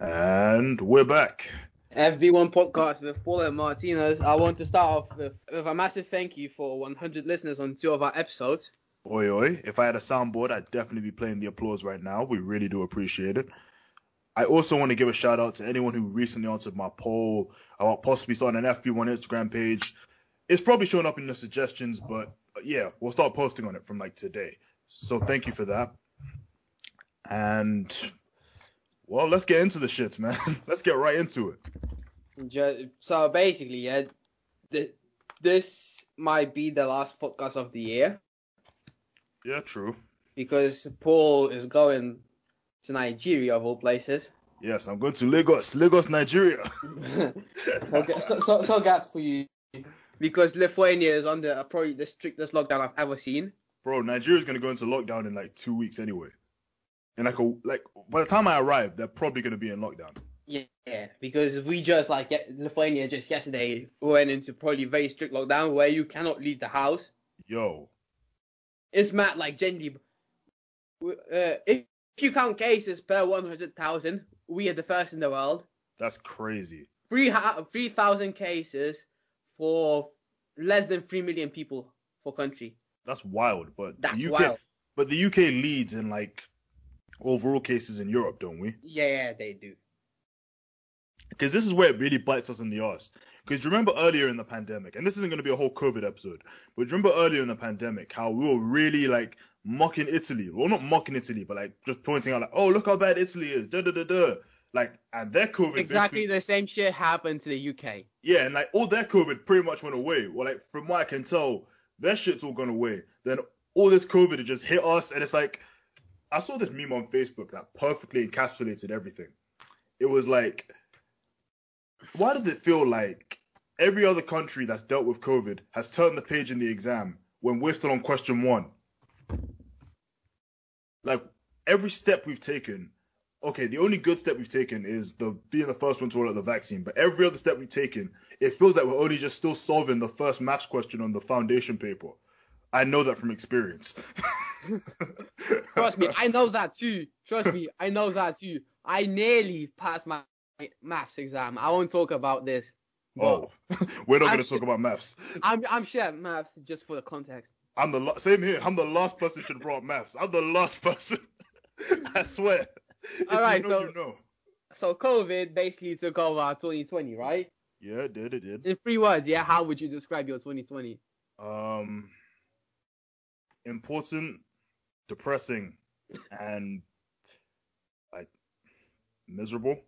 And we're back. FB1 podcast with Paul and Martinez. I want to start off with, with a massive thank you for 100 listeners on two of our episodes. Oi, oi. If I had a soundboard, I'd definitely be playing the applause right now. We really do appreciate it. I also want to give a shout out to anyone who recently answered my poll about possibly starting an FB1 Instagram page. It's probably showing up in the suggestions, but yeah, we'll start posting on it from like today. So thank you for that. And well, let's get into the shits, man. let's get right into it. So basically, yeah, th- this might be the last podcast of the year Yeah, true. because Paul is going to Nigeria of all places. Yes, I'm going to Lagos, Lagos, Nigeria. okay, so, so, so that's for you. Because Lithuania is under uh, probably the strictest lockdown I've ever seen. Bro, Nigeria's gonna go into lockdown in like two weeks anyway. And like a like by the time I arrive, they're probably gonna be in lockdown. Yeah, because we just like Lithuania just yesterday went into probably very strict lockdown where you cannot leave the house. Yo, It's mad, like generally, uh, if you count cases per 100,000, we are the first in the world. that's crazy. Three 3,000 cases for less than 3 million people for country. That's wild. But That's the UK, wild. but the UK leads in like overall cases in Europe, don't we? Yeah, they do. Because this is where it really bites us in the ass. Because you remember earlier in the pandemic, and this isn't going to be a whole COVID episode, but you remember earlier in the pandemic how we were really like mocking Italy? Well, not mocking Italy, but like just pointing out like, oh, look how bad Italy is, da da da da. Like, and their COVID Exactly the same shit happened to the UK. Yeah, and like all their COVID pretty much went away. Well, like from what I can tell, their shit's all gone away. Then all this COVID just hit us, and it's like I saw this meme on Facebook that perfectly encapsulated everything. It was like, why does it feel like every other country that's dealt with COVID has turned the page in the exam when we're still on question one? Like every step we've taken okay, the only good step we've taken is the being the first one to roll out the vaccine. But every other step we've taken, it feels like we're only just still solving the first maths question on the foundation paper. I know that from experience. Trust me, I know that too. Trust me, I know that too. I nearly passed my maths exam. I won't talk about this. Oh, we're not going to talk su- about maths. I'm I'm sure at maths just for the context. I'm the la- same here. I'm the last person should have brought maths. I'm the last person. I swear. If All right, you know, so- you know. So COVID basically took over 2020, right? Yeah, it did. It did. In three words, yeah. How would you describe your 2020? Um, important, depressing, and like miserable.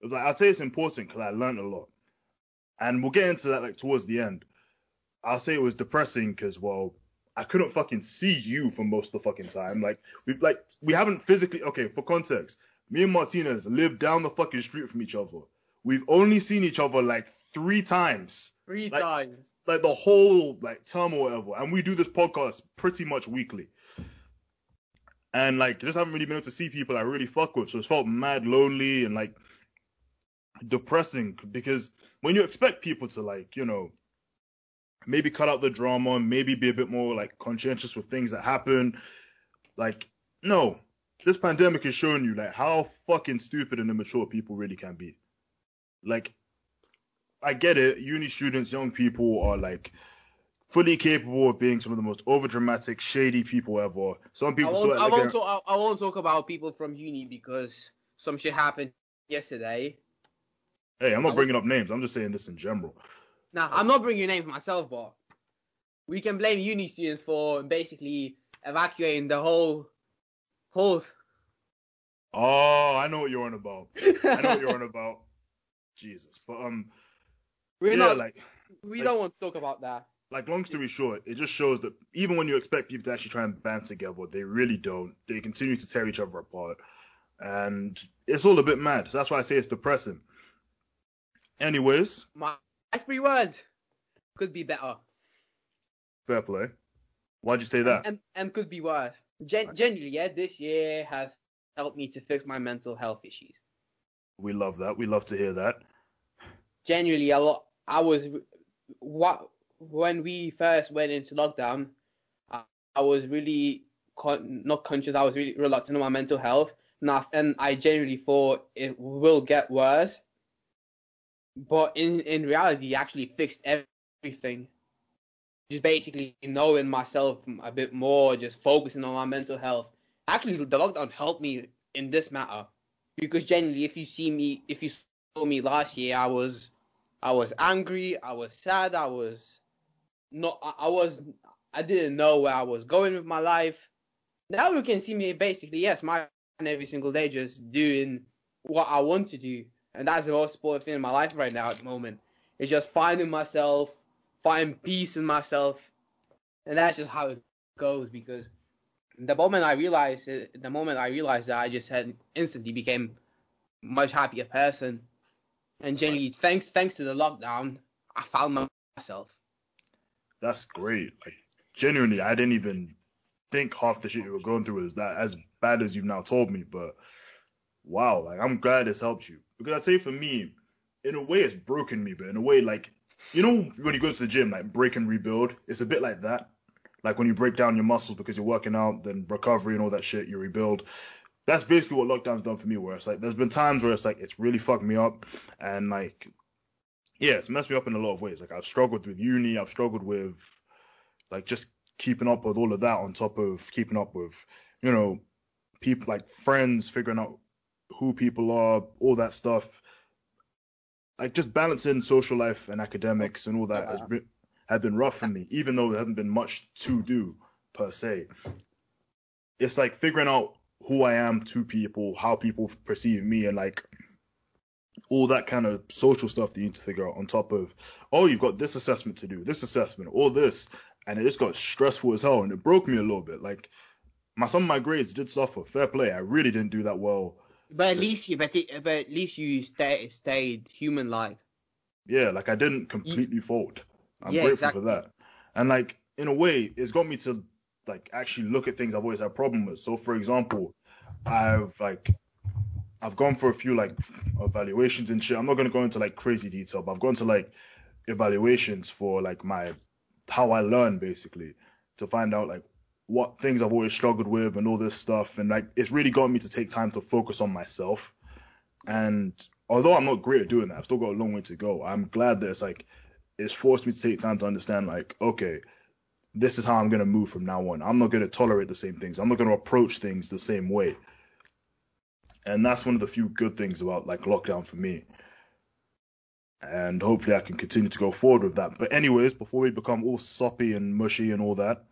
It was like I'd say it's important because I learned a lot, and we'll get into that like towards the end. I'll say it was depressing because well, I couldn't fucking see you for most of the fucking time. Like we've like we haven't physically okay for context. Me and Martinez live down the fucking street from each other. We've only seen each other like three times Three Like- times. like the whole like term or whatever, and we do this podcast pretty much weekly. And like just haven't really been able to see people I really fuck with, so it's felt mad lonely and like depressing because when you expect people to like you know maybe cut out the drama, maybe be a bit more like conscientious with things that happen, like no, this pandemic is showing you like how fucking stupid and immature people really can be. Like I get it. Uni students, young people are like fully capable of being some of the most overdramatic, shady people ever. Some I people won't, still I, won't talk, I, I won't talk about people from uni because some shit happened yesterday. Hey, I'm not bringing up names. I'm just saying this in general. Now, I'm not bringing names myself, but we can blame uni students for basically evacuating the whole whole. Oh, I know what you're on about. I know what you're on about. Jesus, but um, We're yeah, not. like, we like- don't want to talk about that. like long story short, it just shows that even when you expect people to actually try and band together, they really don't. They continue to tear each other apart, and it's all a bit mad. So that's why I say it's depressing. Anyways, My, three words could be better. fair play. Why'd you say that? And and could be worse. Gen- genuinely, yeah, this year has helped me to fix my mental health issues. We love that. We love to hear that. Genuinely, a lot. I was what when we first went into lockdown. I, I was really con- not conscious. I was really reluctant on my mental health. Now, and I genuinely thought it will get worse. But in in reality, it actually fixed everything. Just basically knowing myself a bit more, just focusing on my mental health. Actually, the lockdown helped me in this matter because generally, if you see me, if you saw me last year, I was, I was angry, I was sad, I was not, I, I was, I didn't know where I was going with my life. Now you can see me basically, yes, my every single day just doing what I want to do, and that's the most important thing in my life right now at the moment. It's just finding myself, finding peace in myself, and that's just how it goes because the moment I realized it, the moment I realized that I just had instantly became a much happier person. And genuinely, thanks thanks to the lockdown, I found myself. That's great. Like genuinely, I didn't even think half the shit you were going through was that as bad as you've now told me. But wow, like I'm glad this helped you because I'd say for me, in a way, it's broken me, but in a way, like you know when you go to the gym, like break and rebuild, it's a bit like that. Like when you break down your muscles because you're working out, then recovery and all that shit, you rebuild. That's basically what lockdown's done for me. Where it's like, there's been times where it's like, it's really fucked me up, and like, yeah, it's messed me up in a lot of ways. Like I've struggled with uni, I've struggled with, like, just keeping up with all of that on top of keeping up with, you know, people like friends, figuring out who people are, all that stuff. Like just balancing social life and academics and all that has been have been rough for me, even though there hasn't been much to do per se. It's like figuring out who I am to people, how people perceive me, and like all that kind of social stuff that you need to figure out on top of, oh, you've got this assessment to do, this assessment, all this, and it just got stressful as hell, and it broke me a little bit. Like my some of my grades did suffer. Fair play, I really didn't do that well. But at least you, but, it, but at least you stay, stayed human like. Yeah, like I didn't completely you, fold. I'm yeah, grateful exactly. for that. And like in a way, it's got me to like actually look at things I've always had a problem with. So for example, I've like I've gone for a few like evaluations and shit. I'm not gonna go into like crazy detail, but I've gone to like evaluations for like my how I learn basically to find out like what things I've always struggled with and all this stuff. And like it's really got me to take time to focus on myself. And although I'm not great at doing that, I've still got a long way to go. I'm glad that it's like it's forced me to take time to understand like, okay, this is how I'm gonna move from now on. I'm not gonna tolerate the same things. I'm not gonna approach things the same way. And that's one of the few good things about like lockdown for me. And hopefully I can continue to go forward with that. But anyways, before we become all soppy and mushy and all that,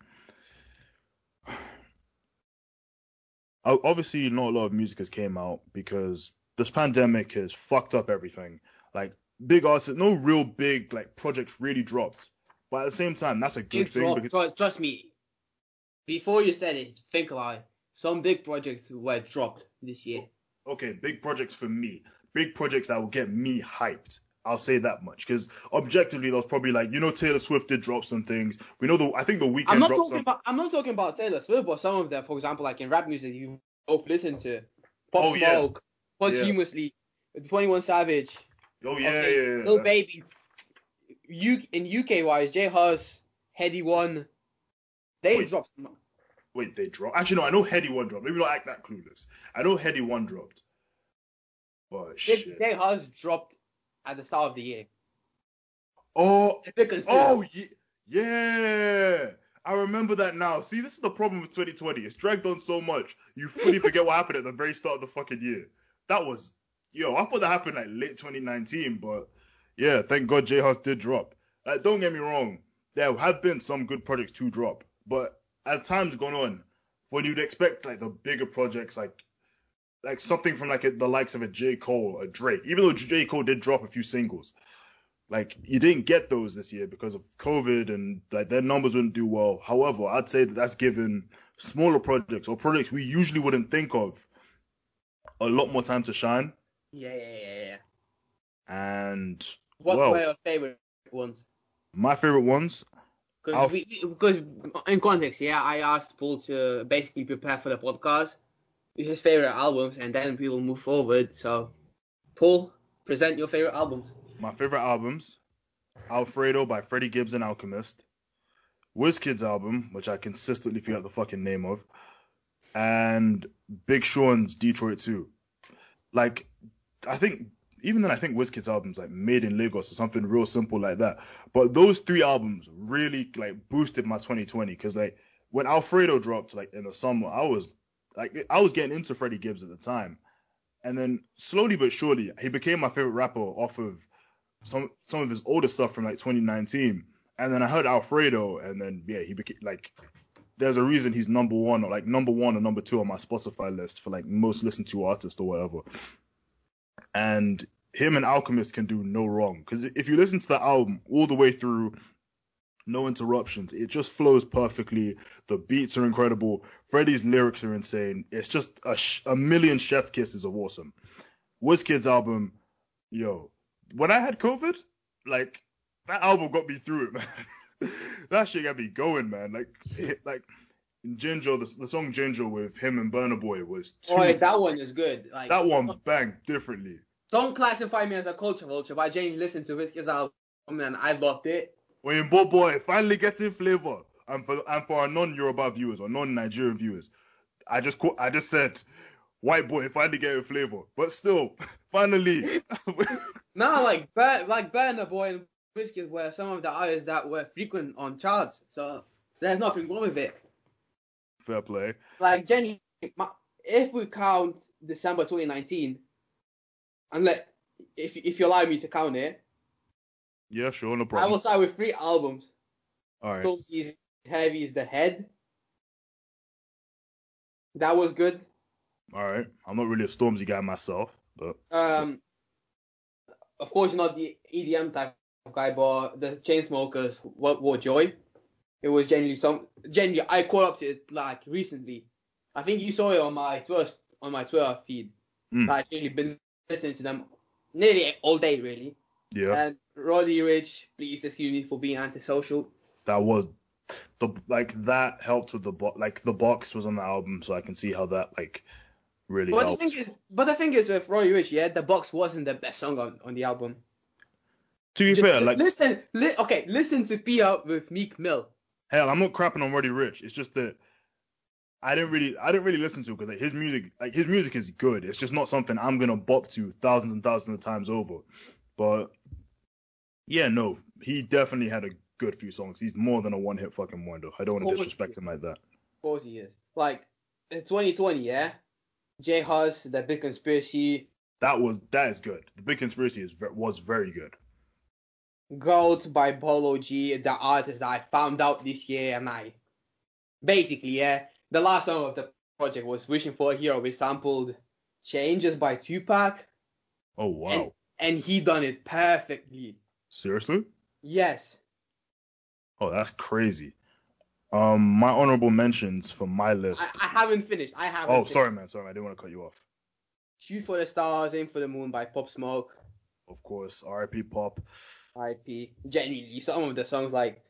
obviously not a lot of music has came out because this pandemic has fucked up everything. Like big artists, no real big like projects really dropped. But at the same time, that's a good thing because trust me. Before you said it, think about it. Some big projects were dropped this year. Okay, big projects for me. Big projects that will get me hyped. I'll say that much because objectively, there's probably like you know Taylor Swift did drop some things. We know the I think the Weeknd. I'm not talking some... about I'm not talking about Taylor Swift, but some of them, for example, like in rap music, you both listen to Pop oh, Smoke, yeah. posthumously, yeah. 21 Savage, Oh yeah, okay, yeah, yeah. Lil Baby. U in UK wise, J Hus, Headie One, they wait, dropped. Some... Wait, they dropped. Actually, no, I know Headie One dropped. Maybe not act that clueless. I know Headie One dropped. Oh shit. J Hus dropped at the start of the year. Oh, oh yeah. I remember that now. See, this is the problem with 2020. It's dragged on so much, you fully forget what happened at the very start of the fucking year. That was yo, I thought that happened like late 2019, but yeah, thank God J Hus did drop. Like, don't get me wrong, there have been some good projects to drop, but as time's gone on, when you'd expect like the bigger projects, like like something from like a, the likes of a J Cole, a Drake, even though J Cole did drop a few singles, like you didn't get those this year because of COVID and like their numbers wouldn't do well. However, I'd say that that's given smaller projects or projects we usually wouldn't think of a lot more time to shine yeah, yeah, yeah, yeah. And what well, were your favorite ones? My favorite ones. Because because in context, yeah, I asked Paul to basically prepare for the podcast his favorite albums, and then we will move forward. So, Paul, present your favorite albums. My favorite albums: Alfredo by Freddie Gibbs and Alchemist, Wizkid's album, which I consistently forget the fucking name of, and Big Sean's Detroit 2. Like, I think even then I think Wizkid's albums like Made in Lagos or something real simple like that. But those three albums really like boosted my 2020 because like when Alfredo dropped like in the summer, I was like I was getting into Freddie Gibbs at the time, and then slowly but surely he became my favorite rapper off of some some of his older stuff from like 2019. And then I heard Alfredo, and then yeah, he became like there's a reason he's number one or like number one or number two on my Spotify list for like most listened to artist or whatever and him and Alchemist can do no wrong. Because if you listen to the album all the way through, no interruptions, it just flows perfectly. The beats are incredible. Freddie's lyrics are insane. It's just a, sh- a million chef kisses of awesome. Wizkid's album, yo, when I had COVID, like that album got me through it, man. that shit got me going, man. Like, it, like Ginger, the, the song Ginger with him and Burna Boy was. Too, oh, that one is good. Like that one banged differently. Don't classify me as a culture vulture, but I genuinely listened to Wizkid's album and I loved it. When Bo Boy finally gets in flavor, and for and for our non-Yoruba viewers or non-Nigerian viewers, I just I just said white boy finally getting flavor, but still, finally. nah, like Bur- like Burna Boy and Wizkid were some of the artists that were frequent on charts, so there's nothing wrong with it. Fair play. Like Jenny, if we count December 2019, and let if if you allow me to count it. Yeah, sure, no problem. I will start with three albums. All right. Stormzy's Heavy is the Head. That was good. All right. I'm not really a Stormzy guy myself, but. Um, of course, not the EDM type of guy, but the Chainsmokers, World War Joy. It was genuinely some. Genuinely, I caught up to it like recently. I think you saw it on my Twitter on my Twitter feed. Mm. I've actually been listening to them nearly all day, really. Yeah. And Roddy Ricch, please excuse me for being antisocial. That was the like that helped with the bo- like the box was on the album, so I can see how that like really but helped. The thing is, but the thing is with Roddy Ricch, yeah, the box wasn't the best song on, on the album. To be Just, fair, like listen, li- okay, listen to Peta with Meek Mill. Hell, I'm not crapping on Roddy Ricch. It's just that I didn't really I didn't really listen to because like, his music like his music is good. It's just not something I'm gonna bop to thousands and thousands of times over. But yeah, no, he definitely had a good few songs. He's more than a one hit fucking wonder. I don't want to disrespect him like that. Of course he is. Like in 2020, yeah, J Hus, the Big Conspiracy. That was that is good. The Big Conspiracy is was very good. Gold by Polo G, the artist I found out this year, and I basically yeah the last song of the project was Wishing for a Hero. We sampled Changes by Tupac. Oh wow. And, and he done it perfectly. Seriously? Yes. Oh, that's crazy. Um, my honorable mentions for my list. I, I haven't finished. I haven't. Oh, finished. sorry, man. Sorry, I didn't want to cut you off. Shoot for the Stars, Aim for the Moon by Pop Smoke. Of course, R.I.P. Pop. R.I.P. Genuinely, some of the songs like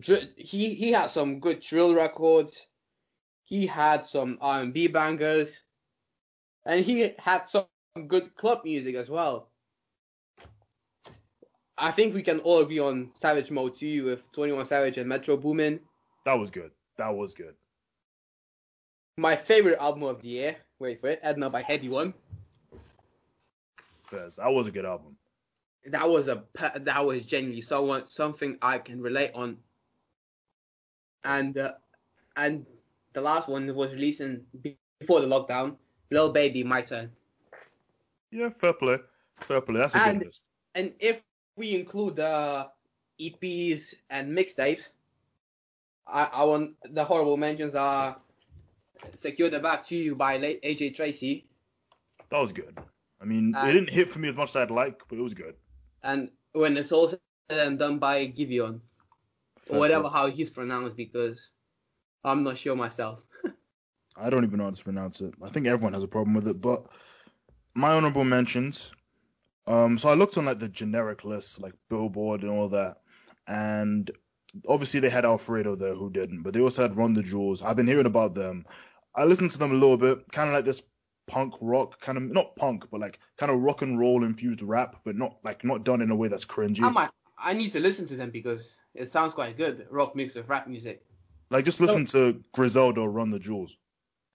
he he had some good drill records. He had some R&B bangers, and he had some good club music as well. I think we can all agree on Savage Mode 2 with 21 Savage and Metro Boomin. That was good. That was good. My favorite album of the year, wait for it, Edna by Headie One. Yes, that was a good album. That was a that was genuinely someone something I can relate on. And uh, and the last one was releasing before the lockdown. Lil Baby, my turn. Yeah, fair play. Fair play. That's a and, good list. And if we include the EPs and mixtapes, I, I want the horrible mentions are "Secure the Back to You" by AJ Tracey. That was good. I mean, and, it didn't hit for me as much as I'd like, but it was good. And when it's all said and done by Giveon, or whatever how he's pronounced, because I'm not sure myself. I don't even know how to pronounce it. I think everyone has a problem with it, but my honorable mentions. Um, so I looked on like the generic list, like Billboard and all that, and obviously they had Alfredo there who didn't, but they also had Run the Jewels. I've been hearing about them. I listened to them a little bit, kind of like this punk rock, kind of not punk, but like kind of rock and roll infused rap, but not like not done in a way that's cringy. I might, I need to listen to them because it sounds quite good. Rock mixed with rap music. Like just listen to Griselda or Run the Jewels.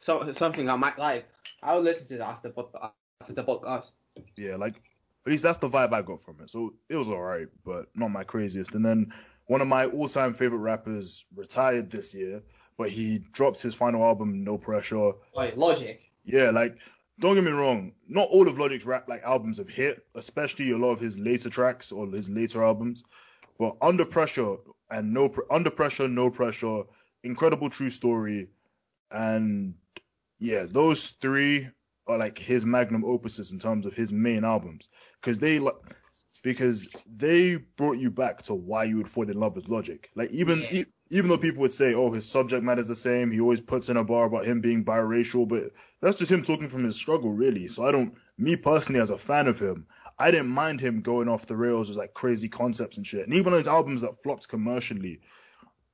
So something I might like. I'll listen to that after. After the podcast. Yeah, like at least that's the vibe I got from it. So it was alright, but not my craziest. And then one of my all-time favorite rappers retired this year, but he dropped his final album, No Pressure. Wait, Logic. Yeah, like don't get me wrong, not all of Logic's rap like albums have hit, especially a lot of his later tracks or his later albums. But Under Pressure and No Pre- Under Pressure, No Pressure, incredible true story, and yeah, those three are like his magnum opuses in terms of his main albums because they like because they brought you back to why you would fall in love with Logic. Like even Yeah. e- even though people would say, oh, his subject matter is the same, he always puts in a bar about him being biracial, but that's just him talking from his struggle, really. So I don't, me personally, as a fan of him, I didn't mind him going off the rails with like crazy concepts and shit. And even on his albums that flopped commercially,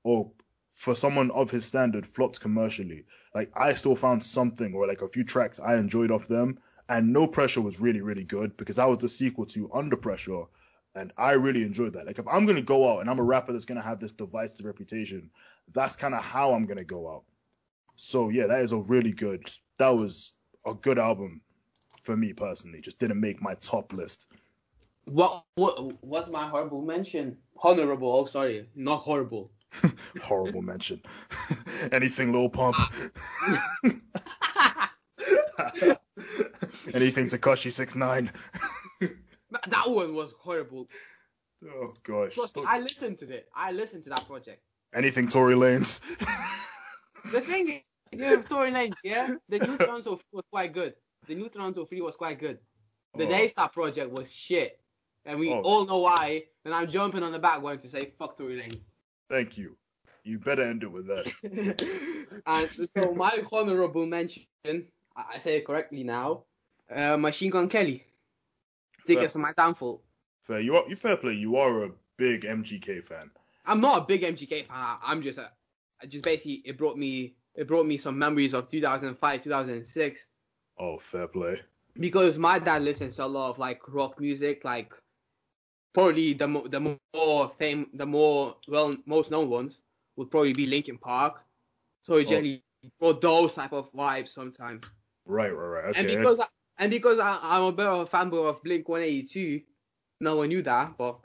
or for someone of his standard flopped commercially, like I still found something or like a few tracks I enjoyed off them. And No Pressure was really, really good because that was the sequel to Under Pressure. And I really enjoyed that. Like if I'm gonna go out and I'm a rapper that's gonna have this divisive reputation, that's kind of how I'm gonna go out. So yeah, that is a really good. That was a good album for me personally. Just didn't make my top list. What what what's my horrible mention? Honorable. Oh, sorry, not horrible. Horrible mention. Anything Lil Pump. Anything Tekashi Six Nine. That- one was horrible. Oh gosh. Trust me, I listened to it. I listened to that project. Anything Tory Lanez. The thing is, yeah, Tory Lanez, yeah, the new Toronto 3 was quite good. The new Toronto 3 was quite good. The Oh. Daystar project was shit. And we Oh. all know why. And I'm jumping on the back going to say, fuck Tory Lanez. Thank you. You better end it with that. and so my honorable mention, I say it correctly now, uh, Machine Gun Kelly. Tickets to my downfall. Fair. You are you fair play. You are a big MGK fan. I'm not a big MGK fan. I- I'm just a, I just basically it brought me it brought me some memories of 2005, 2006 Oh, fair play. because my dad listens to a lot of like rock music, like probably the mo- the more fame, the more well most known ones would probably be Linkin Park. So it Oh. generally brought those type of vibes sometimes. Right, right, right. Okay. And because I, and because I, I'm a bit of a fanboy of Blink 182, no one knew that, but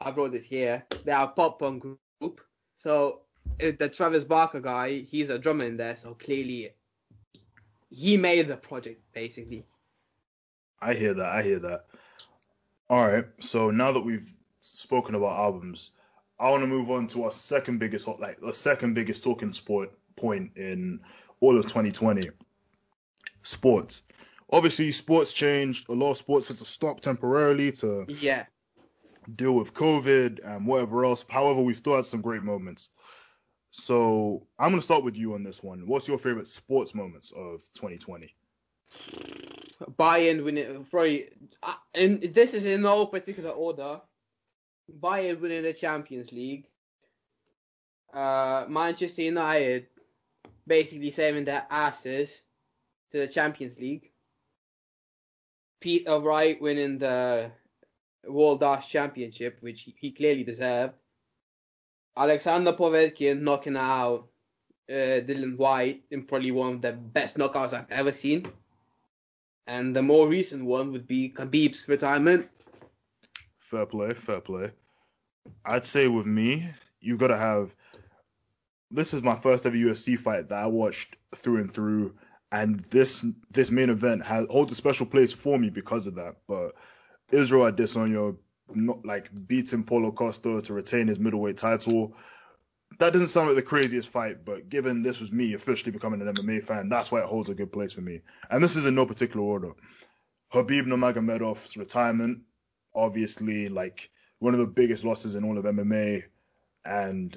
I brought this here. They are a pop punk group. So uh, the Travis Barker guy, he's a drummer in there, so clearly he made the project basically. I hear that. I hear that. All right. So now that we've spoken about albums, I want to move on to our second biggest hot, like the second biggest talking sport point in all of 2020. Sports. Obviously, sports changed. A lot of sports had to stop temporarily to Yeah. deal with COVID and whatever else. However, we still had some great moments. So I'm gonna start with you on this one. What's your favorite sports moments of 2020? Bayern winning, uh, and this is in no particular order. Bayern winning the Champions League. Uh, Manchester United basically saving their asses to the Champions League. Peter Wright winning the World Darts Championship, which he, he clearly deserved. Alexander Povetkin knocking out uh, Dillian Whyte in probably one of the best knockouts I've ever seen. And the more recent one would be Khabib's retirement. Fair play, fair play. I'd say with me, you've gotta have. This is my first ever UFC fight that I watched through and through, and this this main event has holds a special place for me because of that. But Israel Adesanya not like beating Paulo Costa to retain his middleweight title. That doesn't sound like the craziest fight, but given this was me officially becoming an MMA fan, that's why it holds a good place for me. And this is in no particular order. Khabib Nurmagomedov's retirement, obviously like one of the biggest losses in all of MMA, and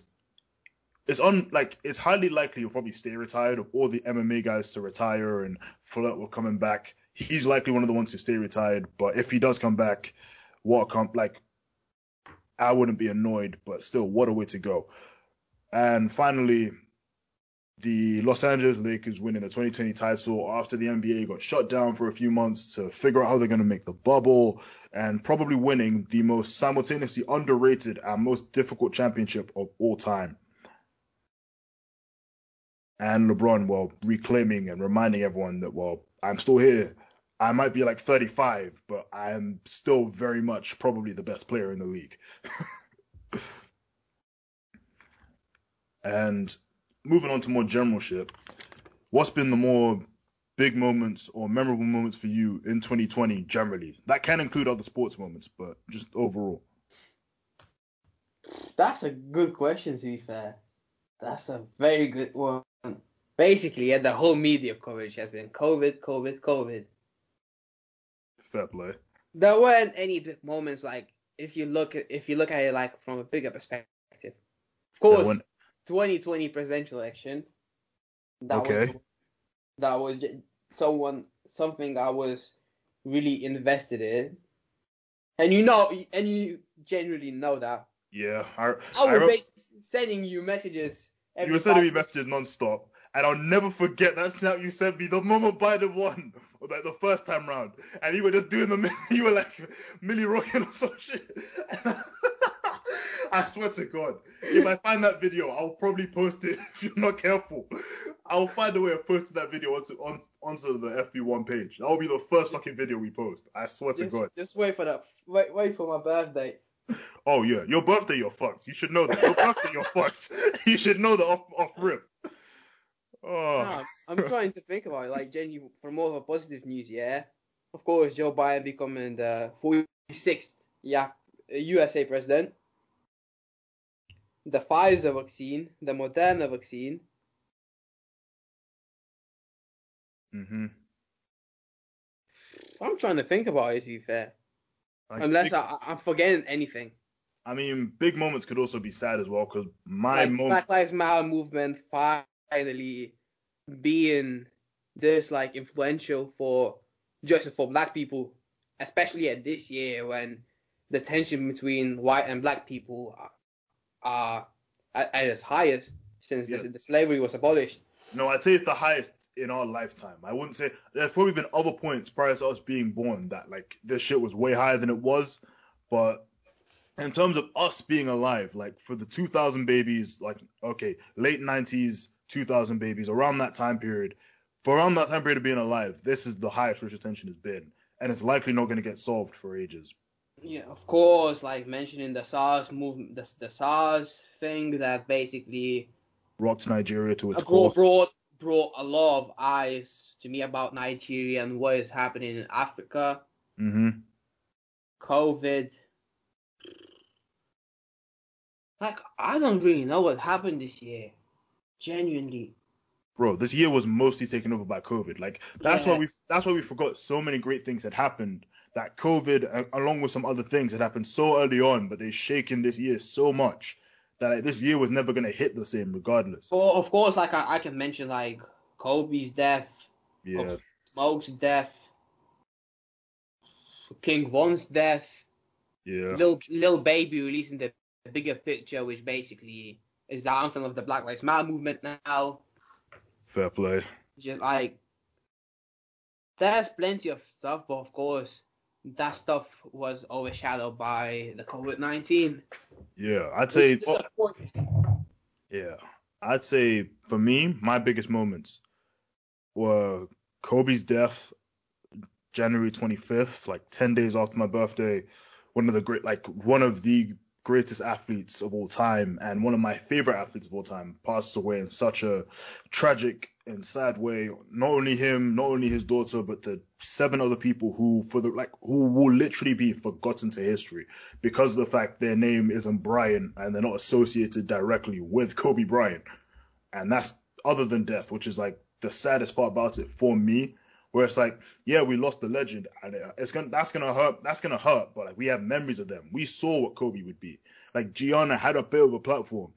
it's un like it's highly likely he'll probably stay retired. Of all the MMA guys to retire and flirt with coming back, he's likely one of the ones to stay retired. But if he does come back, what a comp like I wouldn't be annoyed, but still, what a way to go. And finally, the Los Angeles Lakers winning the 2020 title after the NBA got shut down for a few months to figure out how they're going to make the bubble and probably winning the most simultaneously underrated and most difficult championship of all time. And LeBron, well, reclaiming and reminding everyone that, well, I'm still here. I might be like 35, but I am still very much probably the best player in the league. and moving on to more generalship, what's been the more big moments or memorable moments for you in 2020 generally? That can include other sports moments, but just overall. That's a good question, to be fair. That's a very good one. Basically, yeah, the whole media coverage has been COVID, COVID, COVID. Fair play. There weren't any big moments like if you look at if you look at it like from a bigger perspective. Of course, 2020 presidential election. That okay. Was, that was someone something I was really invested in, and you know, and you genuinely know that. Yeah, I, I was I sending you messages. you were sending me messages non-stop, and I'll never forget that snap you sent me the moment Biden won, like the first time round, and you were just doing the, you were like Milly rocking or some shit. I swear to God, if I find that video, I'll probably post it if you're not careful. I'll find a way of posting that video onto on, onto the FB1 page. That will be the first fucking video we post. I swear just, to God. Just wait for that. Wait, wait for my birthday. Oh yeah, your birthday, you're fucked. You should know that. Your birthday, you're fucked. You should know that off off rip. Oh. No, I'm trying to think about it. Like, genuinely, for more of a positive news, yeah. Of course, Joe Biden becoming the 46th yeah, USA president the Pfizer vaccine, the Moderna vaccine. Mhm. I'm trying to think about it to be fair. Like Unless big, I, am forgetting anything. I mean, big moments could also be sad as well because my like moment. Black Lives Matter movement finally being this like influential for justice for black people, especially at this year when the tension between white and black people are at, at its highest since yeah. the, the, slavery was abolished. No, I'd say it's the highest in our lifetime. I wouldn't say there's probably been other points prior to us being born that like this shit was way higher than it was, but in terms of us being alive, like for the 2000 babies, like okay, late 90s, 2000 babies, around that time period, for around that time period of being alive, this is the highest racial tension has been, and it's likely not going to get solved for ages. Yeah, of course, like mentioning the SARS movement, the, the SARS thing that basically rocked Nigeria to its brought, core. Brought brought a lot of eyes to me about Nigeria and what is happening in Africa. Mhm. COVID. Like I don't really know what happened this year. Genuinely. Bro, this year was mostly taken over by COVID. Like that's yeah. why we that's why we forgot so many great things had happened that COVID, along with some other things, had happened so early on, but they've shaken this year so much that like, this year was never gonna hit the same, regardless. Well, of course, like I, I can mention like Kobe's death, yeah, Smoke's death, King Von's death, yeah, little Lil Baby releasing the, the bigger picture, which basically is the anthem of the Black Lives Matter movement now. Fair play. Just like there's plenty of stuff, but of course that stuff was overshadowed by the COVID nineteen. Yeah, I'd say. yeah, I'd say for me, my biggest moments were Kobe's death, January 25th, like 10 days after my birthday. One of the great, like one of the greatest athletes of all time and one of my favorite athletes of all time passed away in such a tragic and sad way. Not only him, not only his daughter, but the seven other people who for the like who will literally be forgotten to history because of the fact their name isn't Bryant and they're not associated directly with Kobe Bryant. And that's other than death, which is like the saddest part about it for me where it's like, yeah, we lost the legend, and it's gonna that's gonna hurt. That's gonna hurt, but like we have memories of them. We saw what Kobe would be. Like Gianna had a bit of a platform,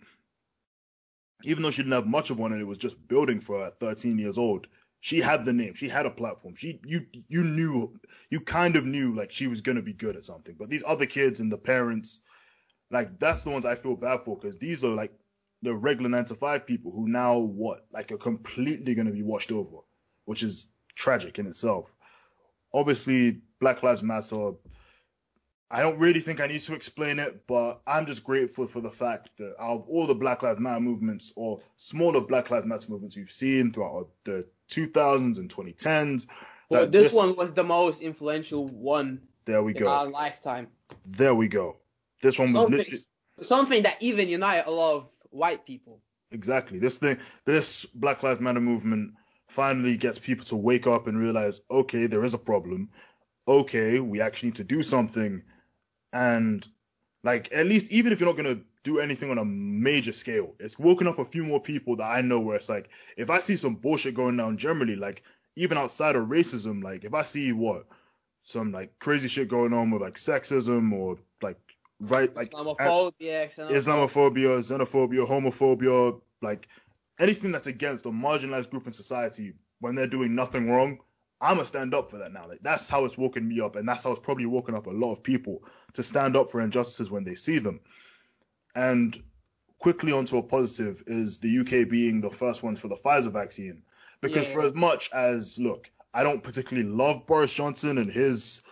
even though she didn't have much of one, and it was just building for her at 13 years old. She had the name. She had a platform. She you you knew you kind of knew like she was gonna be good at something. But these other kids and the parents Like that's the ones I feel bad for because these are like the regular nine to five people who now what like are completely to be washed over, which is tragic in itself. Obviously, Black Lives Matter. I don't really think I need to explain it, but I'm just grateful for the fact that out of all the Black Lives Matter movements or smaller Black Lives Matter movements we've seen throughout the 2000s and 2010s, Well, that this, one was the most influential one There we in go. our lifetime. There we go. This one was Something, literally something that even unite a lot of white people. exactly this thing. This Black Lives Matter movement finally gets people to wake up and realize, okay, there is a problem. Okay, we actually need to do something. And like at least even if you're not gonna do anything on a major scale, it's woken up a few more people that I know where it's like if I see some bullshit going down generally, like even outside of racism, like if I see what some like crazy shit going on with like sexism or like right like Islamophobia, xenophobia. Islamophobia, xenophobia, homophobia, like anything that's against a marginalized group in society when they're doing nothing wrong, I'ma stand up for that now. Like that's how it's woken me up, and that's how it's probably woken up a lot of people to stand up for injustices when they see them. And quickly onto a positive is the UK being the first ones for the Pfizer vaccine. Because Yeah. for as much as look, I don't particularly love Boris Johnson and his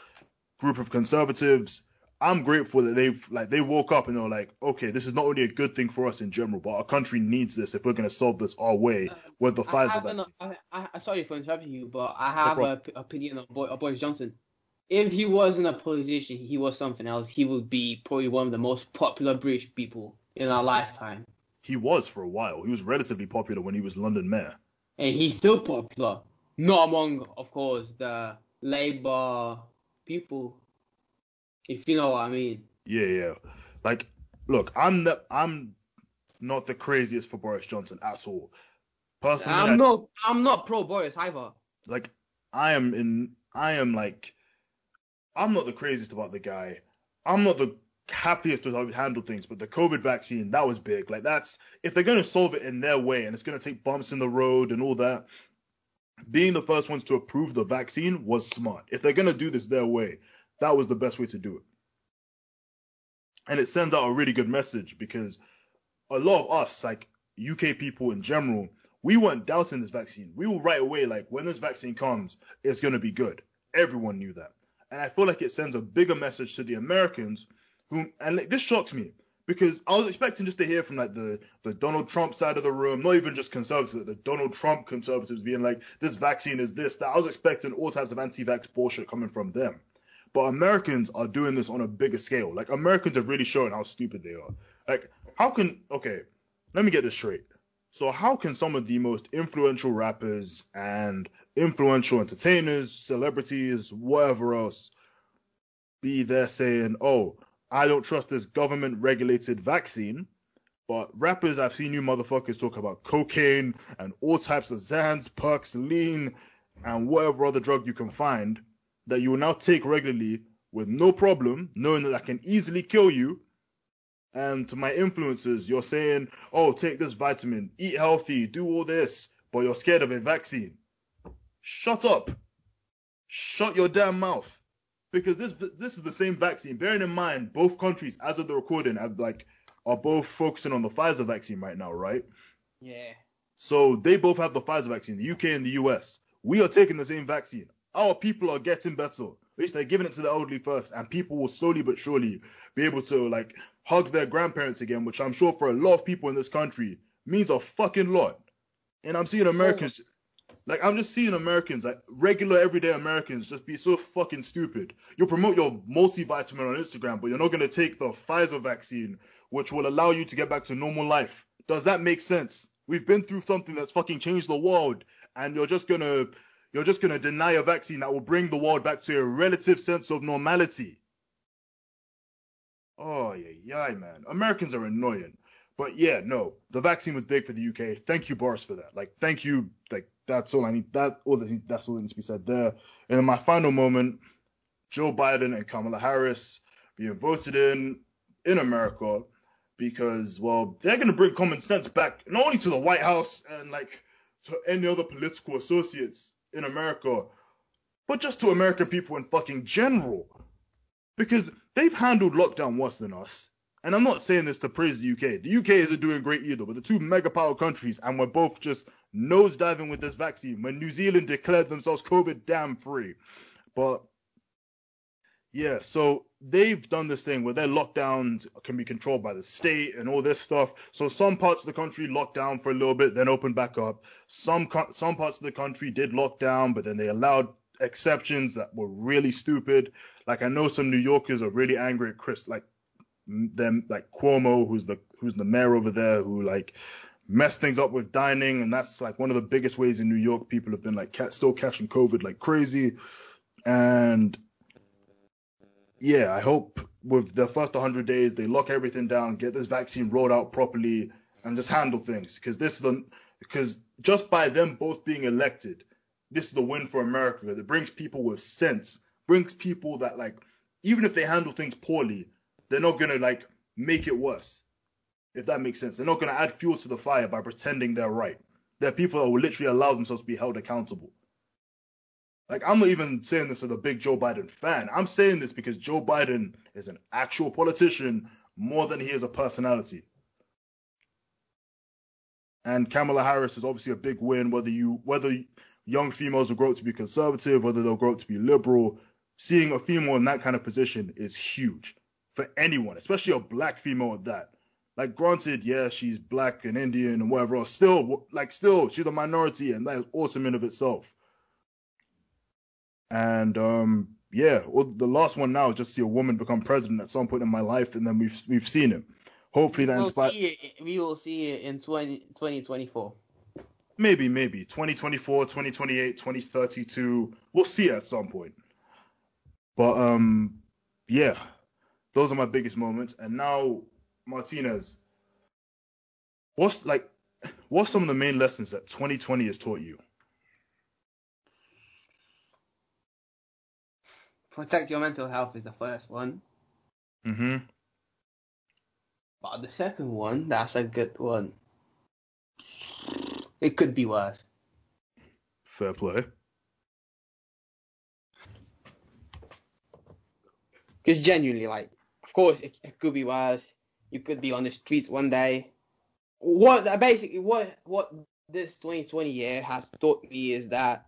group of conservatives. I'm grateful that they've like they woke up and they're like, okay, this is not only a good thing for us in general, but our country needs this if we're gonna solve this our way uh, with the I have an. I, I, sorry for interrupting you, but I have problem. an opinion on Boy, on Boris Johnson. If he wasn't a politician, he was something else. He would be probably one of the most popular British people in our lifetime, He was for a while. He was relatively popular when he was London mayor. and he's still popular. Not among, of course, the Labour people, if you know what I mean. Yeah, yeah. Like, look, I'm the I'm not the craziest for Boris Johnson at all. Personally, I- I'm not, I'm not pro Boris either. like I am in I am like I'm not the craziest about the guy. I'm not the happiest with how he handled things, but the COVID vaccine, that was big. Like that's if they're gonna solve it in their way and it's gonna take bumps in the road and all that, being the first ones to approve the vaccine was smart. If they're gonna do this their way, that was the best way to do it. And it sends out a really good message because a lot of us, like UK people in general, we weren't doubting this vaccine. We were right away like when this vaccine comes, it's gonna be good. Everyone knew that, and I feel like it sends a bigger message to the Americans, who and like, this shocks me because I was expecting just to hear from like the the Donald Trump side of the room, not even just conservatives, but the Donald Trump conservatives being like this vaccine is this that. I was expecting all types of anti-vax bullshit coming from them. But Americans are doing this on a bigger scale. Like Americans have really shown how stupid they are. Like how can okay, let me get this straight. So how can some of the most influential rappers and influential entertainers, celebrities, whatever else, be there saying, "Oh, I don't trust this government-regulated vaccine," but rappers, I've seen you motherfuckers talk about cocaine and all types of Xans, Perks, Lean, and whatever other drug you can find that you will now take regularly with no problem, knowing that I can easily kill you. And to my influencers, you're saying, oh, take this vitamin, eat healthy, do all this, but you're scared of a vaccine. Shut up. Shut your damn mouth. Because this this is the same vaccine. Bearing in mind, both countries, as of the recording, have like are both focusing on the Pfizer vaccine right now, right? Yeah. So they both have the Pfizer vaccine, the UK and the US. We are taking the same vaccine. Our people are getting better. At least they're giving it to the elderly first, and people will slowly but surely be able to like hug their grandparents again, which I'm sure for a lot of people in this country means a fucking lot. And I'm seeing Americans, like I'm just seeing Americans, like regular everyday Americans, just be so fucking stupid. You'll promote your multivitamin on Instagram, but you're not gonna take the Pfizer vaccine, which will allow you to get back to normal life. Does that make sense? We've been through something that's fucking changed the world, and you're just gonna you're just gonna deny a vaccine that will bring the world back to a relative sense of normality. Oh yeah, yeah, man. Americans are annoying. But yeah, no, the vaccine was big for the UK. Thank you, Boris, for that. Like, thank you. Like, that's all I need. That all that that's all that needs to be said there. And in my final moment, Joe Biden and Kamala Harris being voted in in America because, well, they're gonna bring common sense back not only to the White House and like to any other political associates in America, but just to American people in fucking general. Because they've handled lockdown worse than us. and I'm not saying this to praise the UK. The UK isn't doing great either, but the two mega power countries, and we're both just nosediving with this vaccine when New Zealand declared themselves COVID damn free. But yeah, so they've done this thing where their lockdowns can be controlled by the state and all this stuff. So some parts of the country locked down for a little bit, then opened back up. Some some parts of the country did lock down, but then they allowed exceptions that were really stupid. Like I know some New Yorkers are really angry at Chris, like them, like Cuomo, who's the who's the mayor over there, who like messed things up with dining, and that's like one of the biggest ways in New York people have been like still catching COVID like crazy. And yeah, I hope with the first 100 days they lock everything down, get this vaccine rolled out properly, and just handle things. Because this is the because just by them both being elected, this is the win for America. It brings people with sense, brings people that like even if they handle things poorly, they're not gonna like make it worse. If that makes sense, they're not gonna add fuel to the fire by pretending they're right. They're people that will literally allow themselves to be held accountable. Like I'm not even saying this as a big Joe Biden fan. I'm saying this because Joe Biden is an actual politician more than he is a personality. And Kamala Harris is obviously a big win, whether you whether young females will grow up to be conservative, whether they'll grow up to be liberal. Seeing a female in that kind of position is huge for anyone, especially a black female at that. Like, granted, yeah, she's black and Indian and whatever else. Still, like, still, she's a minority, and that is awesome in of itself. And um, yeah, well, the last one now is just see a woman become president at some point in my life, and then we've we've seen it. Hopefully that We'll inspires. we will see it in 20, 2024. Maybe, maybe 2024, 2028, 2032. We'll see it at some point. But um, yeah, those are my biggest moments. And now, Martinez, what's like, what's some of the main lessons that 2020 has taught you? Protect your mental health is the first one. Mm-hmm. But the second one, that's a good one. It could be worse. Fair play. Because genuinely, like, of course, it, it could be worse. You could be on the streets one day. What basically what what this 2020 year has taught me is that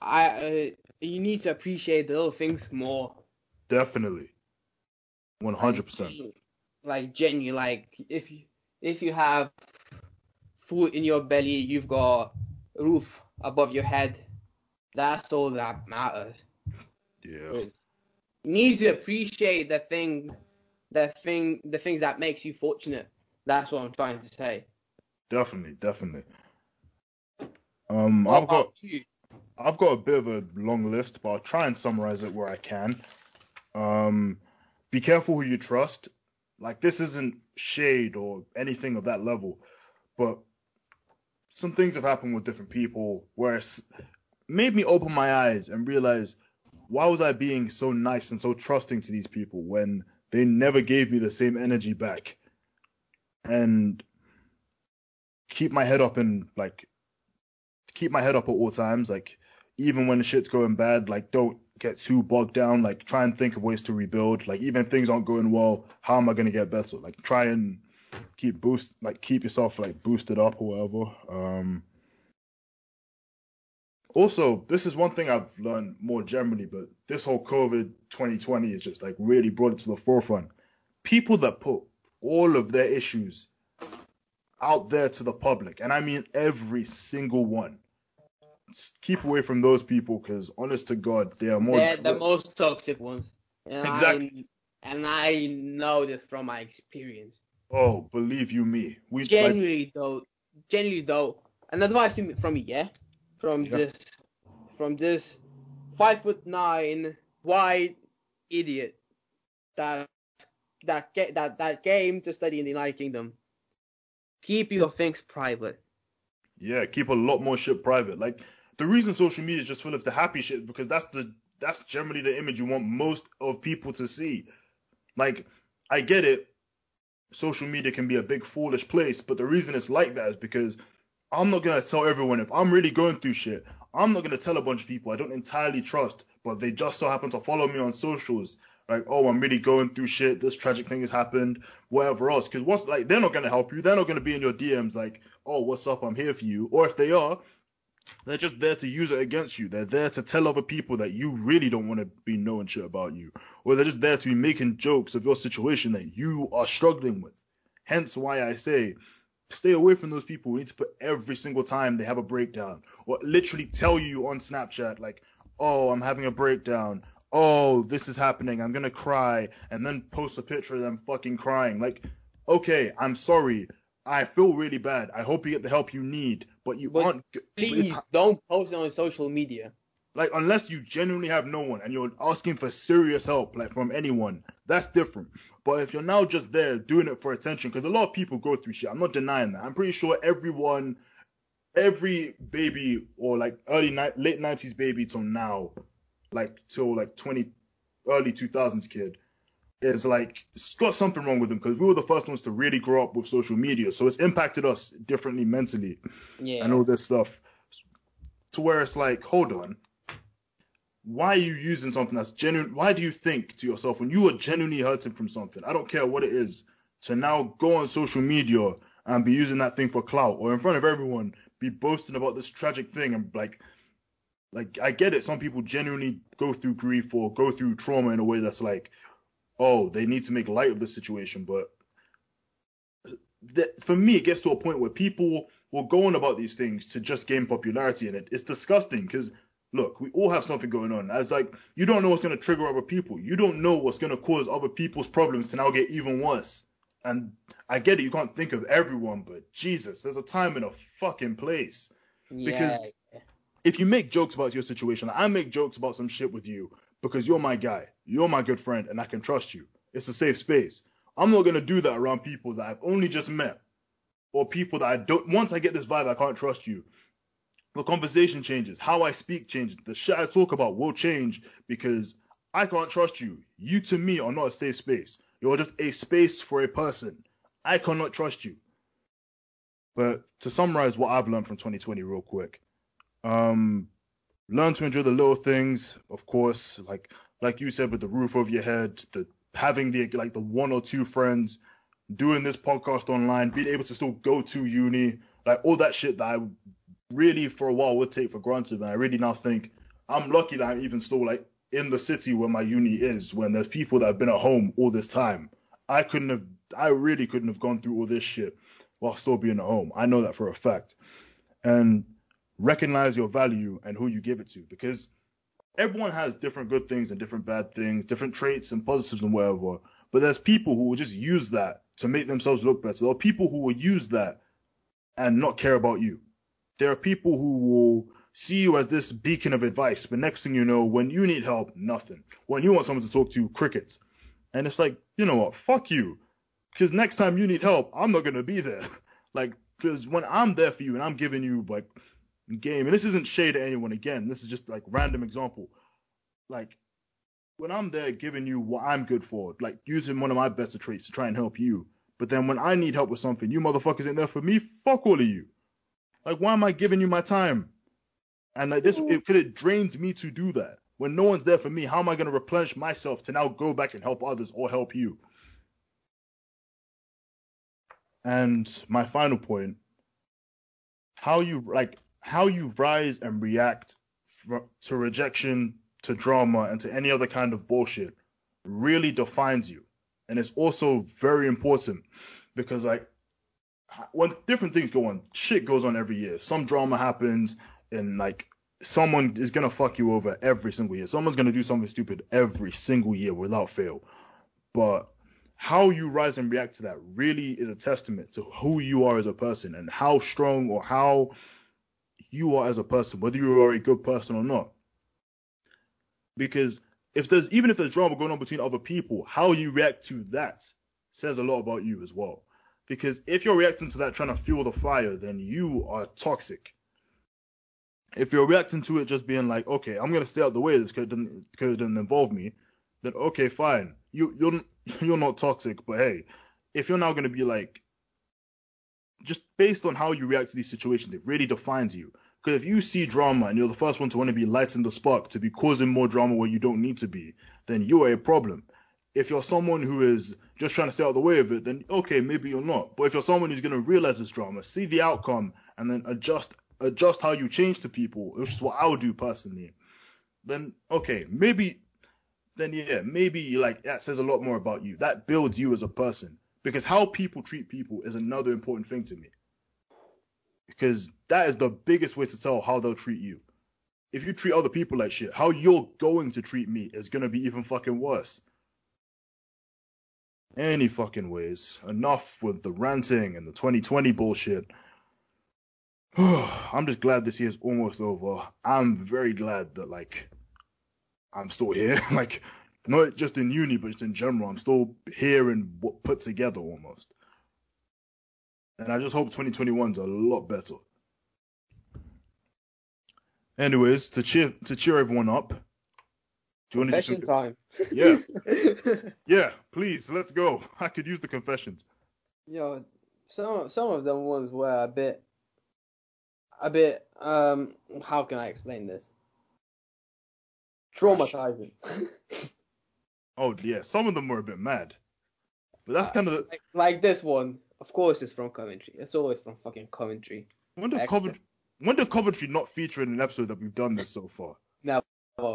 I uh, you need to appreciate the little things more. Definitely. 100%. Like genuinely, like if you if you have food in your belly, you've got a roof above your head. That's all that matters. Yeah. You need to appreciate the thing, the thing, the things that makes you fortunate. That's what I'm trying to say. Definitely, definitely. Um, What I've got you? I've got a bit of a long list, but I'll try and summarize it where I can. Um, be careful who you trust. Like this isn't shade or anything of that level, but some things have happened with different people where it's made me open my eyes and realize why was I being so nice and so trusting to these people when they never gave me the same energy back. And keep my head up and like keep my head up at all times. Like even when the shit's going bad, like don't get too bogged down. Like try and think of ways to rebuild. Like even if things aren't going well, how am I gonna get better? Like try and keep boost like keep yourself like boosted up or whatever. Um also, this is one thing I've learned more generally, but this whole COVID 2020 is just like really brought it to the forefront. People that put all of their issues out there to the public, and I mean every single one. Keep away from those people because, honest to God, they are more. They're the most toxic ones. And Exactly. I, and I know this from my experience. oh, believe you me, we like, though, genuinely though, an advice from me, yeah, from Yeah. this, from this five foot nine white idiot that that ca- that that came to study in the United Kingdom. Keep your things private. yeah, keep a lot more shit private. Like the reason social media is just full of the happy shit because that's the that's generally the image you want most of people to see. Like I get it, social media can be a big foolish place, but the reason it's like that is because I'm not gonna tell everyone if I'm really going through shit. I'm not gonna tell a bunch of people I don't entirely trust, but they just so happen to follow me on socials like, oh, I'm really going through shit. This tragic thing has happened, whatever else. Because what's like, they're not gonna help you. They're not gonna be in your DMs like, oh, what's up? I'm here for you. Or if they are, they're just there to use it against you. They're there to tell other people that you really don't want to be knowing shit about you. Or they're just there to be making jokes of your situation that you are struggling with. Hence why I say stay away from those people who need to put every single time they have a breakdown or literally tell you on Snapchat like, "Oh, I'm having a breakdown. Oh, this is happening. I'm gonna cry," and then post a picture of them fucking crying. Like, okay, I'm sorry. I feel really bad. I hope you get the help you need, but you But aren't. Please don't post it on social media. like unless you genuinely have no one and you're asking for serious help like from anyone that's different but if you're now just there doing it for attention because a lot of people go through shit i'm not denying that i'm pretty sure everyone every baby or like early ni- late 90s baby till now like till like 20 early 2000s kid is like it's got something wrong with them because we were the first ones to really grow up with social media so it's impacted us differently mentally Yeah. and all this stuff to where it's like, hold on, why are you using something that's genuine? Why do you think to yourself when you are genuinely hurting from something, I don't care what it is, to now go on social media and be using that thing for clout or in front of everyone be boasting about this tragic thing and like, like I get it. Some people genuinely go through grief or go through trauma in a way that's like, oh, they need to make light of the situation, but that, for me, it gets to a point where people will go on about these things to just gain popularity, and it, it's disgusting because look, we all have something going on. As like, you don't know what's going to trigger other people. You don't know what's going to cause other people's problems to now get even worse. And I get it, you can't think of everyone, but Jesus, there's a time and a fucking place. Yeah. because- If you make jokes about your situation, like I make jokes about some shit with you because you're my guy, you're my good friend, and I can trust you. It's a safe space. I'm not gonna do that around people that I've only just met or people that I don't. Once I get this vibe, I can't trust you. The conversation changes. How I speak changes. The shit I talk about will change because I can't trust you. You to me are not a safe space. You're just a space for a person. I cannot trust you. But to summarize what I've learned from 2020 real quick, um, learn to enjoy the little things, of course, like like you said with the roof over your head, the having the like the one or two friends, doing this podcast online, being able to still go to uni, like all that shit that I really for a while would take for granted, and I really now think I'm lucky that I'm even still like in the city where my uni is, when there's people that have been at home all this time. I couldn't have, I really couldn't have gone through all this shit while still being at home. I know that for a fact. And recognize your value and who you give it to because everyone has different good things and different bad things, different traits and positives and whatever. But there's people who will just use that to make themselves look better. There are people who will use that and not care about you. There are people who will see you as this beacon of advice, but next thing you know, when you need help, nothing. When you want someone to talk to, crickets. And it's like, you know what? Fuck you. Because next time you need help, I'm not gonna be there. like, because when I'm there for you and I'm giving you like game, and this isn't shade at anyone again, this is just like random example. Like when I'm there giving you what I'm good for, like using one of my better traits to try and help you. But then when I need help with something, you motherfuckers ain't there for me. Fuck all of you. Like why am I giving you my time? And like this, because it, drains me to do that. When no one's there for me, how am I gonna replenish myself to now go back and help others or help you? And my final point, how you like how you rise and react to rejection, to drama, and to any other kind of bullshit really defines you. And it's also very important because like when different things go on, shit goes on every year. Some drama happens and like someone is gonna fuck you over every single year. Someone's gonna do something stupid every single year without fail. But how you rise and react to that really is a testament to who you are as a person and how strong or how you are as a person, whether you are a good person or not. Because if there's even if there's drama going on between other people, how you react to that says a lot about you as well. Because if you're reacting to that trying to fuel the fire, then you are toxic. If you're reacting to it just being like, okay, I'm gonna stay out the way this because it doesn't, because it doesn't involve me, then okay, fine. You you're you're not toxic, but hey, if you're now gonna be like, just based on how you react to these situations, it really defines you. Because if you see drama and you're the first one to want to be lighting the spark, to be causing more drama where you don't need to be, then you are a problem. If you're someone who is just trying to stay out of the way of it, then okay, maybe you're not. But if you're someone who's gonna realize this drama, see the outcome, and then adjust adjust how you change to people, which is what I would do personally, then okay, maybe then yeah, maybe like that says a lot more about you. That builds you as a person. Because how people treat people is another important thing to me. Because that is the biggest way to tell how they'll treat you. If you treat other people like shit, how you're going to treat me is gonna be even fucking worse. Any fucking ways. Enough with the ranting and the 2020 bullshit. I'm just glad this year's almost over. I'm very glad that like I'm still here. like not just in uni, but just in general. I'm still here and put together almost. And I just hope 2021's a lot better. Anyways, to cheer to cheer everyone up. Do you want Confession to time. Yeah. yeah, please, let's go. I could use the confessions. Yo, some some of them ones were a bit a bit um how can I explain this? Traumatizing. oh yeah, some of them were a bit mad. But that's uh, kind of the... like, like, this one. Of course, it's from Coventry. It's always from fucking Coventry. When did Coventry? When did Coventry not feature in an episode that we've done this so far? Never,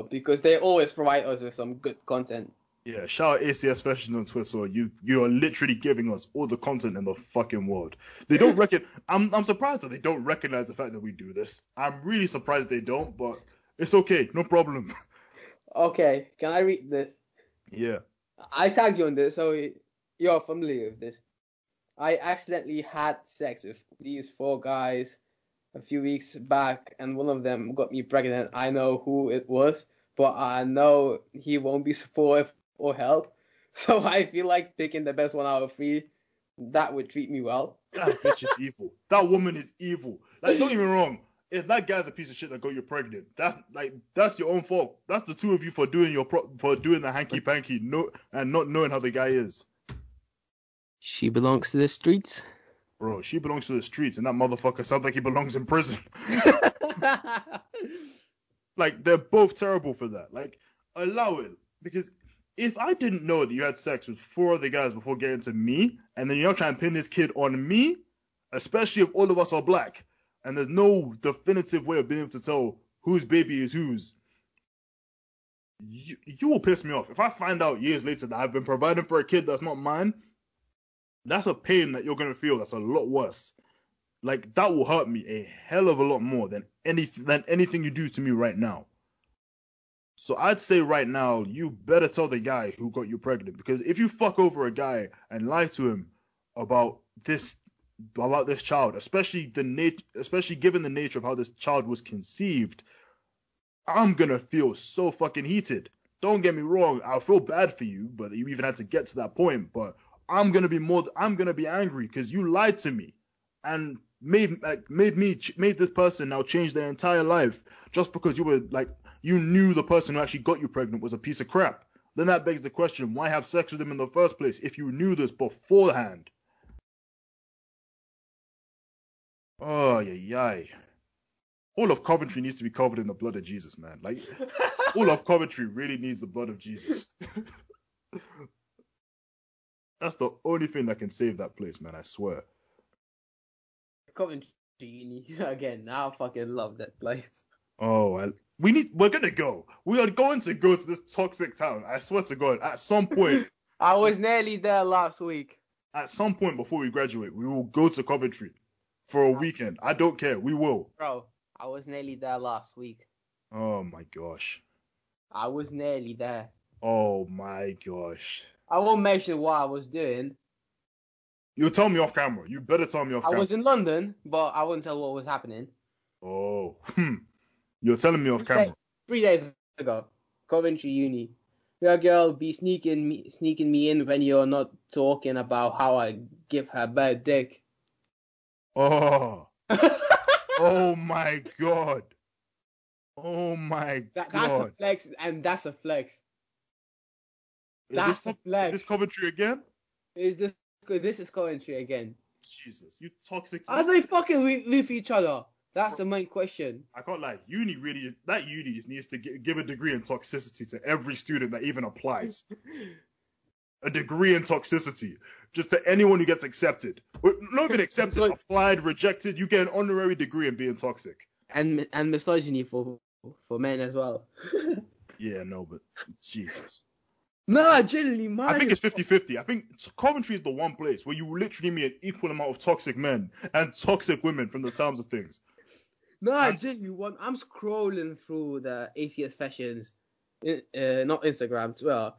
because they always provide us with some good content. Yeah, shout out ACS Fashion on Twitter. You you are literally giving us all the content in the fucking world. They don't reckon. I'm I'm surprised that they don't recognize the fact that we do this. I'm really surprised they don't, but it's okay, no problem. Okay, can I read this? Yeah. I tagged you on this, so you're familiar with this. I accidentally had sex with these four guys a few weeks back, and one of them got me pregnant. I know who it was, but I know he won't be supportive or help. So I feel like picking the best one out of three. That would treat me well. That bitch is evil. That woman is evil. Like, don't get me wrong if that guy's a piece of shit that got you pregnant, that's like that's your own fault. That's the two of you for doing your pro- for doing the hanky panky no and not knowing how the guy is. She belongs to the streets. Bro, she belongs to the streets, and that motherfucker sounds like he belongs in prison. like they're both terrible for that. Like allow it because if I didn't know that you had sex with four other guys before getting to me, and then you're trying to pin this kid on me, especially if all of us are black and there's no definitive way of being able to tell whose baby is whose, you, you will piss me off. If I find out years later that I've been providing for a kid that's not mine, that's a pain that you're gonna feel. That's a lot worse. Like that will hurt me a hell of a lot more than anything than anything you do to me right now. So I'd say right now, you better tell the guy who got you pregnant because if you fuck over a guy and lie to him about this about this child, especially the nat- especially given the nature of how this child was conceived, I'm gonna feel so fucking heated. Don't get me wrong, I'll feel bad for you, but you even had to get to that point. But I'm gonna be more, I'm gonna be angry because you lied to me and made like made me made this person now change their entire life just because you were like you knew the person who actually got you pregnant was a piece of crap. Then that begs the question, why have sex with him in the first place if you knew this beforehand? Oh yeah, yeah. All of Coventry needs to be covered in the blood of Jesus, man. Like all of Coventry really needs the blood of Jesus. That's the only thing that can save that place, man. I swear. Coventry again. I fucking love that place. Oh, I, we need. We're gonna go. We are going to go to this toxic town. I swear to God. At some point. I was nearly there last week. At some point before we graduate, we will go to Coventry for a weekend. I don't care. We will. Bro, I was nearly there last week. Oh my gosh. I was nearly there. Oh my gosh. I won't mention what I was doing. You'll tell me off camera. You better tell me off I camera. I was in London, but I wouldn't tell what was happening. Oh. Hmm. You're telling me off camera. Days, three days ago. Coventry Uni. Your girl be sneaking me sneaking me in when you're not talking about how I give her bad dick. Oh. oh my god. Oh my that, god. That's a flex, and that's a flex. That's this, a flex. Is this Coventry again? Is this this is Coventry again? Jesus, you toxic. Are they fucking with, with each other? That's the main question. I can't lie. Uni really, that uni just needs to give a degree in toxicity to every student that even applies. a degree in toxicity just to anyone who gets accepted. Not even accepted, So- applied, rejected. You get an honorary degree in being toxic. And and misogyny for for men as well. Yeah, no, but Jesus. no, generally, mine. I think it's 50-50. I think Coventry is the one place where you literally meet an equal amount of toxic men and toxic women from the sounds of things. No, I'm- genuinely, one. I'm scrolling through the ACS fashions, uh, not Instagram as well.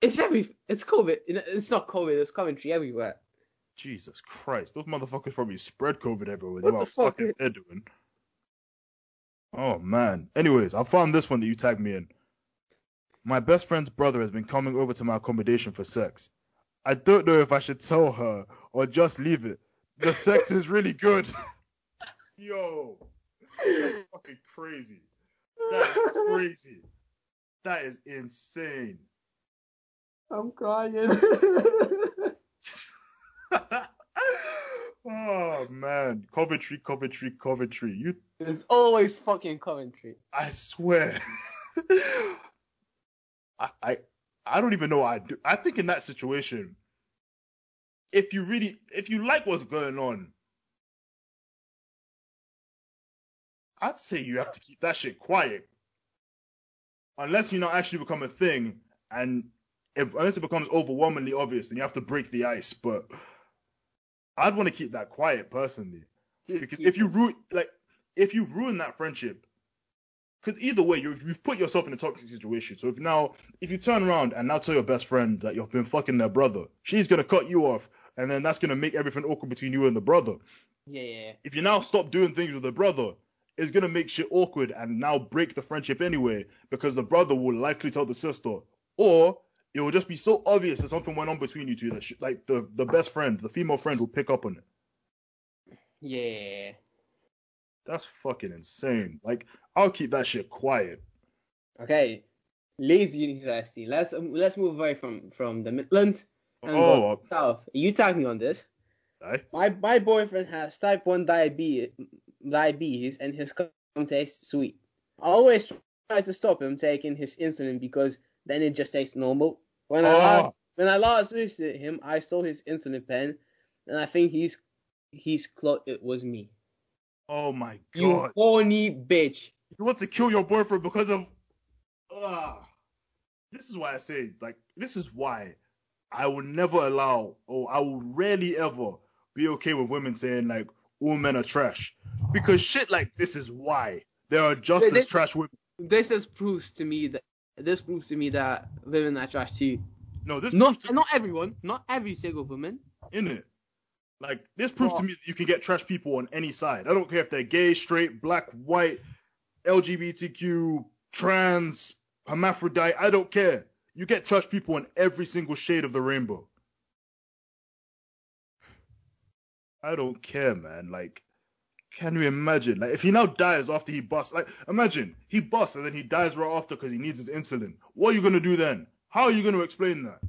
It's every. It's COVID. It's not COVID. It's Coventry everywhere. Jesus Christ, those motherfuckers probably spread COVID everywhere. What the fuck? fucking they're doing. Oh man. Anyways, I found this one that you tagged me in. My best friend's brother has been coming over to my accommodation for sex. I don't know if I should tell her or just leave it. The sex is really good. Yo, that's fucking crazy. That is crazy. That is insane. I'm crying. oh man, Coventry, Coventry, Coventry. You it's always fucking Coventry. I swear. I, I I don't even know what I do. I think in that situation, if you really if you like what's going on, I'd say you have to keep that shit quiet. Unless you know actually become a thing and if unless it becomes overwhelmingly obvious and you have to break the ice, but I'd want to keep that quiet personally. Because if you ruin like if you ruin that friendship, because either way you've, you've put yourself in a toxic situation. So if now if you turn around and now tell your best friend that you've been fucking their brother, she's gonna cut you off, and then that's gonna make everything awkward between you and the brother. yeah, yeah, yeah. If you now stop doing things with the brother, it's gonna make shit awkward and now break the friendship anyway because the brother will likely tell the sister, or it will just be so obvious that something went on between you two that sh- like the the best friend, the female friend, will pick up on it. Yeah. That's fucking insane. Like, I'll keep that shit quiet. Okay. Leeds University. Let's um, let's move away from from the Midlands and Oh, go to the south. You tag me on this. Aye. My my boyfriend has type one diabetes, diabetes, and his cum tastes sweet. I always try to stop him taking his insulin because then it just tastes normal. When I Oh. last when I last visited him, I saw his insulin pen, and I think he's he's caught it was me. Oh my god! You horny bitch. You want to kill your boyfriend because of. Ah. This is why I say, like, this is why I will never allow, or I will rarely ever be okay with women saying, like, all men are trash. Because shit like this is why there are just as trash women. This just proof to me that this proves to me that women are trash too. No, this Not to not everyone, not every single woman. in it. Like this proves to me that you can get trash people on any side. I don't care if they're gay, straight, black, white, LGBTQ, trans, hermaphrodite. I don't care. You get trash people in every single shade of the rainbow. I don't care, man. Like, can you imagine? Like, if he now dies after he busts, like, imagine he busts and then he dies right after because he needs his insulin. What are you gonna do then? How are you gonna explain that?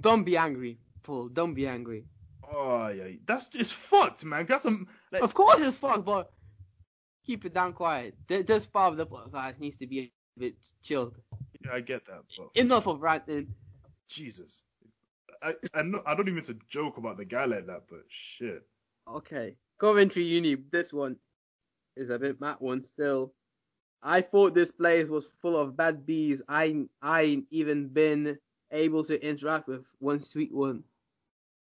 Don't be angry, Paul. Don't be angry. Oh yeah, that's just fucked, man. Got some like Of course it's fucked, but keep it down quiet. This part of the podcast needs to be a bit chilled. yeah, I get that, but Enough of ranting. Jesus, I I, know, I don't even to joke about the guy like that, but shit. Okay. Coventry Uni, this one is a bit mad one still. I thought this place was full of bad bees. I I ain't even been able to interact with one sweet one.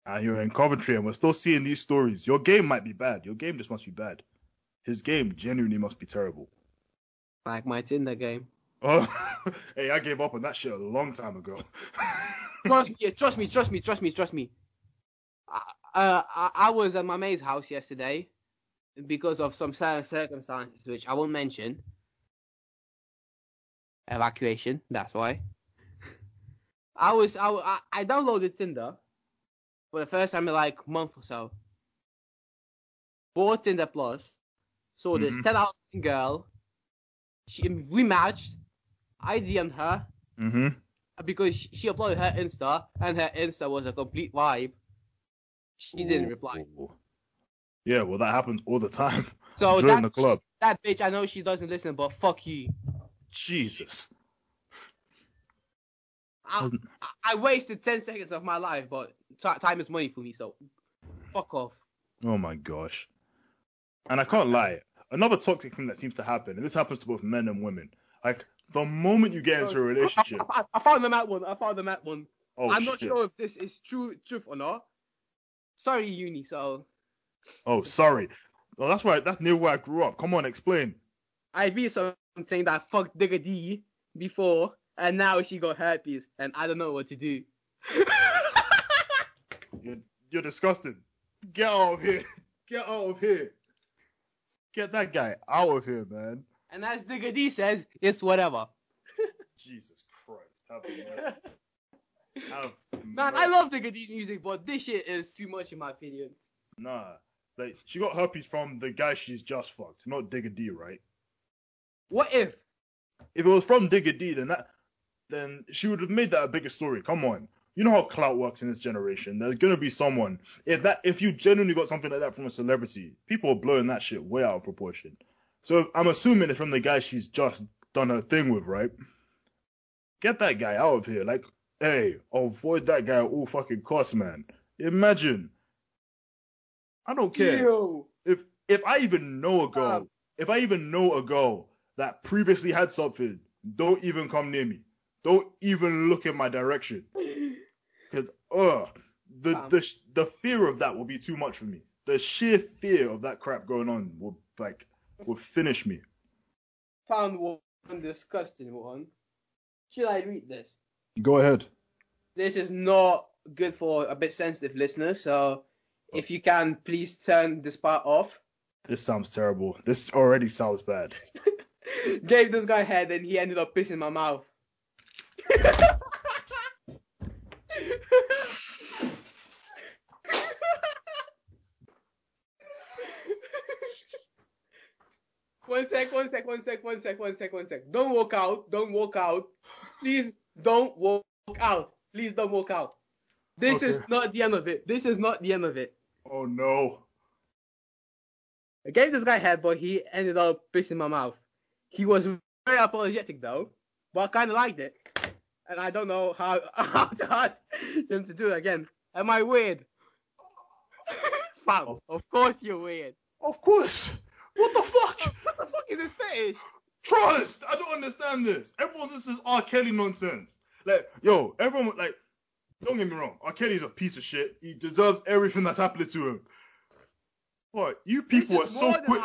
And you're in Coventry, and we're still seeing these stories. Your game might be bad. Your game just must be bad. His game genuinely must be terrible. Like my Tinder game. Oh, hey, I gave up on that shit a long time ago. trust me, trust me, trust me, trust me, trust me. I, uh, I, I was at my mate's house yesterday because of some certain circumstances which I won't mention. Evacuation, that's why. I was I, I downloaded Tinder for the first time in like a month or so. Bought Tinder Plus, saw this Mhm. 10 out girl. She we matched. I DM'd her mm-hmm. because she uploaded her Insta and her Insta was a complete vibe. She didn't reply. Oh. Yeah, well, that happens all the time So during that, the club. that bitch, I know she doesn't listen, but fuck you. Jesus. I, um, I, I wasted 10 seconds of my life, but t- time is money for me, so fuck off. Oh my gosh. And I can't lie. Another toxic thing that seems to happen, and this happens to both men and women. Like the moment you get into a relationship, I, I, I found the Matt one. I found the Matt one. oh I'm not sure if this is true, truth or not. Surrey, uni. So Oh, sorry. Well, that's why that's near where I grew up. Come on, explain. I be something saying that I fucked Digga D before, and now she got herpes, and I don't know what to do. You're, you're disgusting. Get out of here. Get out of here. Get that guy out of here, man. and as Digga D says, it's whatever. Jesus Christ. Have mercy. Man, I love Digga D's music, but this shit is too much in my opinion. Nah. Like, she got herpes from the guy she's just fucked, not Digga D, right? What if? If it was from Digga D, then that, then she would have made that a bigger story. Come on. You know how clout works in this generation. There's gonna be someone. If that, if you genuinely got something like that from a celebrity, people are blowing that shit way out of proportion. So I'm assuming it's from the guy she's just done her thing with, right? Get that guy out of here. Like, hey, avoid that guy at all fucking costs, man. Imagine. I don't care Ew. if if I even know a girl, if I even know a girl that previously had something, don't even come near me. Don't even look in my direction. Cause uh the Um, the the fear of that will be too much for me. The sheer fear of that crap going on will like will finish me. Found one disgusting one. Should I read this? Go ahead. This is not good for a bit sensitive listeners, so oh. if you can, please turn this part off. This sounds terrible. This already sounds bad. Gave this guy head and he ended up pissing my mouth. one sec, one sec, one sec, one sec, one sec, one sec. Don't walk out. Don't walk out. Please don't walk out. Please don't walk out. This is not the end of it. This is not the end of it. Oh no. I gave this guy head, but he ended up pissing my mouth. He was very apologetic though, but I kind of liked it, and I don't know how how to ask him to do it again. Am I weird? Fam, of course you're weird. Of course. What the fuck? What the fuck is this fetish? Trust. I don't understand this. Everyone says this is R. Kelly nonsense. Like, yo, everyone like, don't get me wrong. R. Kelly's a piece of shit. He deserves everything that's happening to him. What? You people are so quick.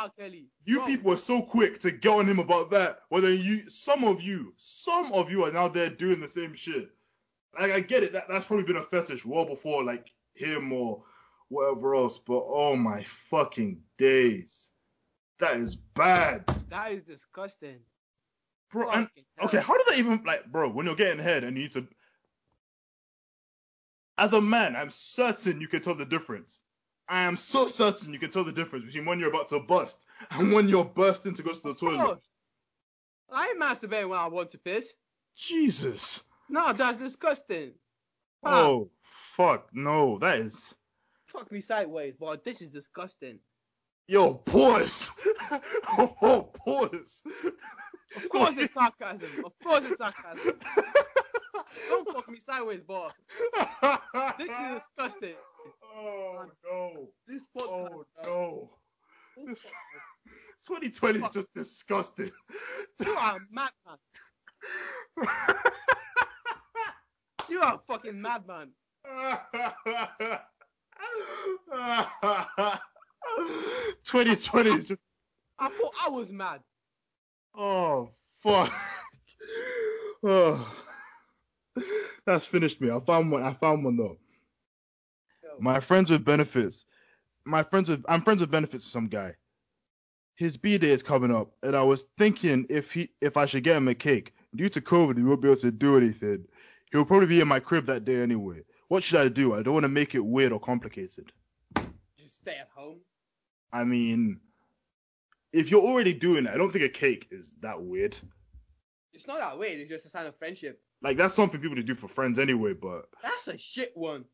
You Bro, people are so quick to get on him about that. Well, then you, some of you, some of you are now there doing the same shit. Like, I get it. That that's probably been a fetish well before like him or whatever else. But oh my fucking days, that is bad, That is disgusting. bro. And okay, how does that even like, bro? When you're getting head and you need to, as a man, I'm certain you can tell the difference. I am so certain you can tell the difference between when you're about to bust and when you're bursting to go to the toilet. I masturbate when I want to piss. Jesus. No, that's disgusting. Oh fuck no, that is Fuck me sideways, but this is disgusting. Yo pause. oh pause. Of course it's sarcasm. Of course it's sarcasm. Don't fuck me sideways, boss. This is disgusting. Oh no. This podcast. Oh no. This This- 2020 is just disgusting. You are a madman. You are a fucking madman. 2020 is just I thought I was mad. oh fuck. Oh. That's finished me. I found one. I found one though. My friends with benefits. My friends with I'm friends with benefits with some guy. His B day is coming up, and I was thinking if he if I should get him a cake. Due to COVID, he won't be able to do anything. He'll probably be in my crib that day anyway. What should I do? I don't want to make it weird or complicated. Just stay at home. I mean, if you're already doing it, I don't think a cake is that weird. It's not that weird. It's just a sign of friendship. Like that's something people to do for friends anyway. But That's a shit one.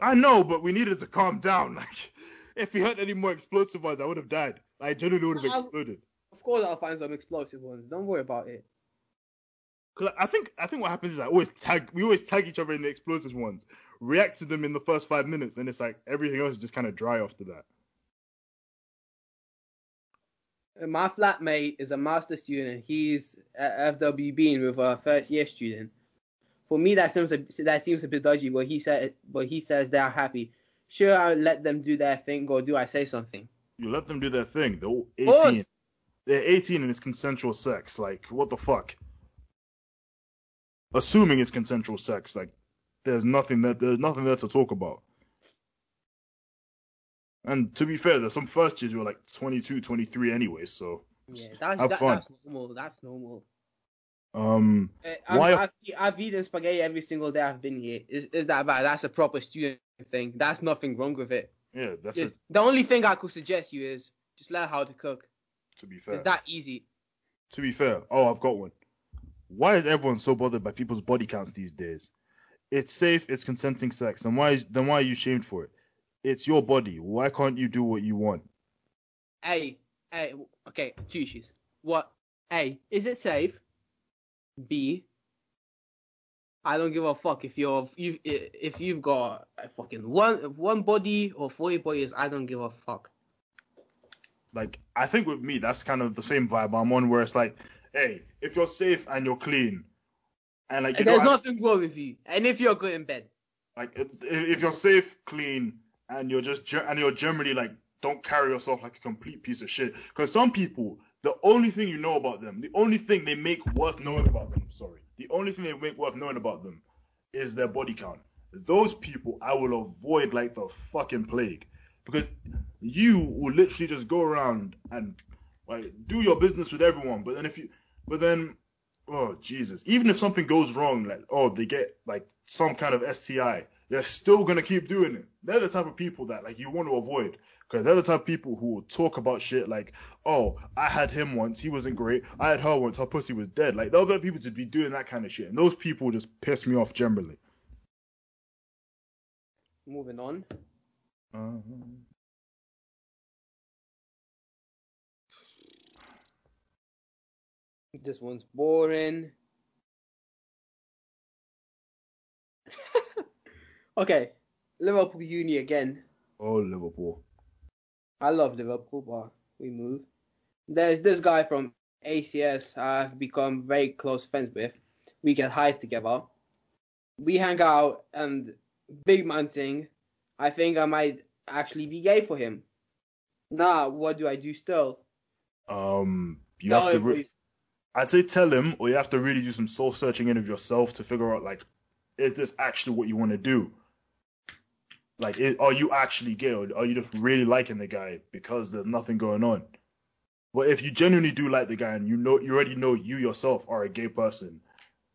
I know, but we needed to calm down. Like, if he had any more explosive ones, I would have died. I genuinely would have exploded. Of course, I'll find some explosive ones. Don't worry about it. 'Cause I think I think what happens is I always tag we always tag each other in the explosive ones, react to them in the first five minutes, and it's like everything else is just kind of dry after that. My flatmate is a master student. He's at FWB with a first year student. For me, that seems a, that seems a bit dodgy. But he said, but he says they are happy. Sure, I let them do their thing, or do I say something? You let them do their thing. They're 18. They're 18 and it's consensual sex. Like what the fuck? Assuming it's consensual sex, like there's nothing that there's nothing there to talk about. And to be fair, there's some first years who are like 22, 23 anyway. So Yeah, that's Have that, fun. that's normal. That's normal. um, Uh, I'm- Why- I've, I've eaten spaghetti every single day I've been here. Is is that bad? That's a proper student thing. That's nothing wrong with it. yeah, that's it. The only thing I could suggest you is just learn how to cook. To be fair, It's that easy. to be fair. Oh, I've got one. Why is everyone so bothered by people's body counts these days? It's safe. It's consenting sex. And why? Then why are you shamed for it? It's your body. Why can't you do what you want? A, A, okay, two issues. What? A, is it safe? B, I don't give a fuck if you're you if you've got a fucking one one body or forty bodies. I don't give a fuck. like I think with me that's kind of the same vibe I'm on where it's like, hey, if you're safe and you're clean, and like you There's nothing wrong with you, and if you're good in bed, like if, if you're safe, clean, and you're just and you're generally like don't carry yourself like a complete piece of shit. Because some people, the only thing you know about them, the only thing they make worth knowing about them, sorry, the only thing they make worth knowing about them is their body count. Those people I will avoid like the fucking plague because you will literally just go around and like do your business with everyone, but then if you, but then, oh Jesus, even if something goes wrong, like oh they get like some kind of STI, they're still gonna keep doing it. They're the type of people that like you want to avoid because they're the type of people who will talk about shit like, oh I had him once, he wasn't great. I had her once, her pussy was dead. Like those are people to be doing that kind of shit, and those people just piss me off generally. moving on. Um, This one's boring. okay, Liverpool Uni again. oh Liverpool. I love Liverpool, but we move. There's this guy from ACS I've become very close friends with. We get high together. We hang out and big man thing. I think I might actually be gay for him. Nah, what do I do still? Um, you Tell have to. Re- we- I'd say tell him, or you have to really do some soul searching in of yourself to figure out like, is this actually what you want to do? Like, i are you actually gay, or are you just really liking the guy because there's nothing going on? But if you genuinely do like the guy and you know you already know you yourself are a gay person,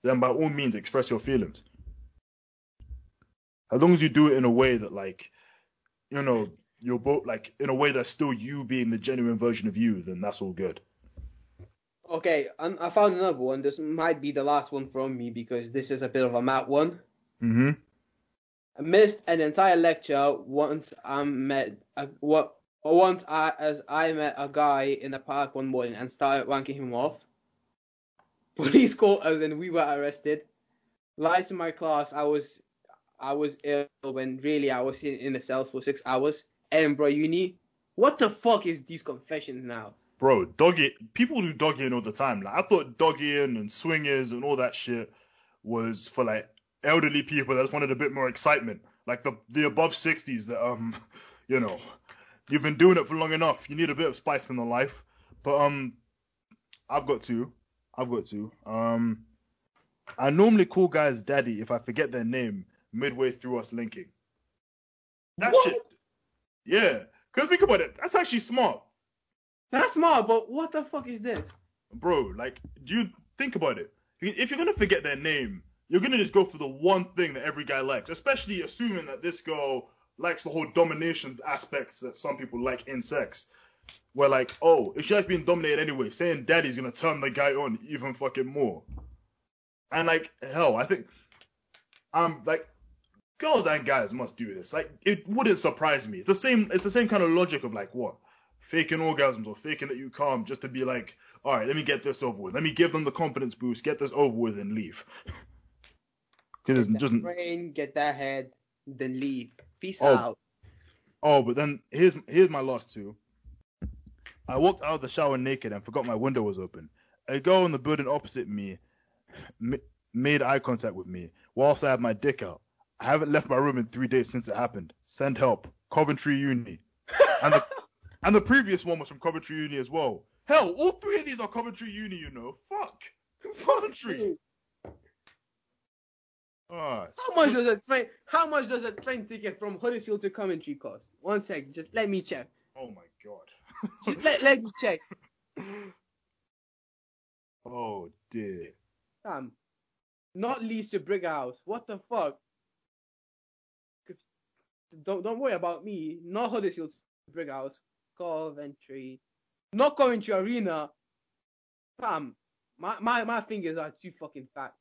then by all means express your feelings. As long as you do it in a way that like, you know, you're both like in a way that's still you being the genuine version of you, then that's all good. Okay, and I found another one. This might be the last one from me because this is a bit of a mad one. Mm-hmm. Missed an entire lecture once I met a, what once I as I met a guy in the park one morning and started wanking him off. Police caught us and we were arrested. Lied to my class. I was I was ill when really I was in, in the cells for six hours. Edinburgh Uni. What the fuck is these confessions now? Bro, doggy people do doggying all the time. Like I thought doggying and swingers and all that shit was for like elderly people that just wanted a bit more excitement. Like the the above sixties that um you know you've been doing it for long enough. You need a bit of spice in the life. But um I've got two. I've got two. Um I normally call guys daddy if I forget their name midway through us linking. That What? shit. Yeah. Cause think about it, that's actually smart. That's smart, but what the fuck is this? bro, like, do you think about it? If you're gonna forget their name, you're gonna just go for the one thing that every guy likes, especially assuming that this girl likes the whole domination aspects that some people like in sex. Where like, oh, if she has been dominated anyway, saying daddy's gonna turn the guy on even fucking more. And like, hell, I think, um, like, girls and guys must do this. Like, it wouldn't surprise me. It's the same. It's the same kind of logic of like, what? faking orgasms or faking that you come just to be like, all right, let me get this over with. Let me give them the confidence boost, get this over with, and leave. Because that just brain, get that head, then leave. Peace Oh. out. oh, but then here's here's my last two. I walked out of the shower naked and forgot my window was open. A girl in the building opposite me ma- made eye contact with me whilst I had my dick out. I haven't left my room in three days since it happened. Send help. Coventry Uni. And the, and the previous one was from Coventry Uni as well. Hell, all three of these are Coventry Uni, you know. Fuck. Coventry. Ah, How much does a train? How much does a train ticket from Huddersfield to Coventry cost? One sec, just let me check. oh my god. Just let, let me check. oh dear. Damn. Not least to Brick House. What the fuck? Don't don't worry about me. Not Huddersfield to Brick House. Coventry. Not Coventry Arena. Fam. My, my my fingers are too fucking fat.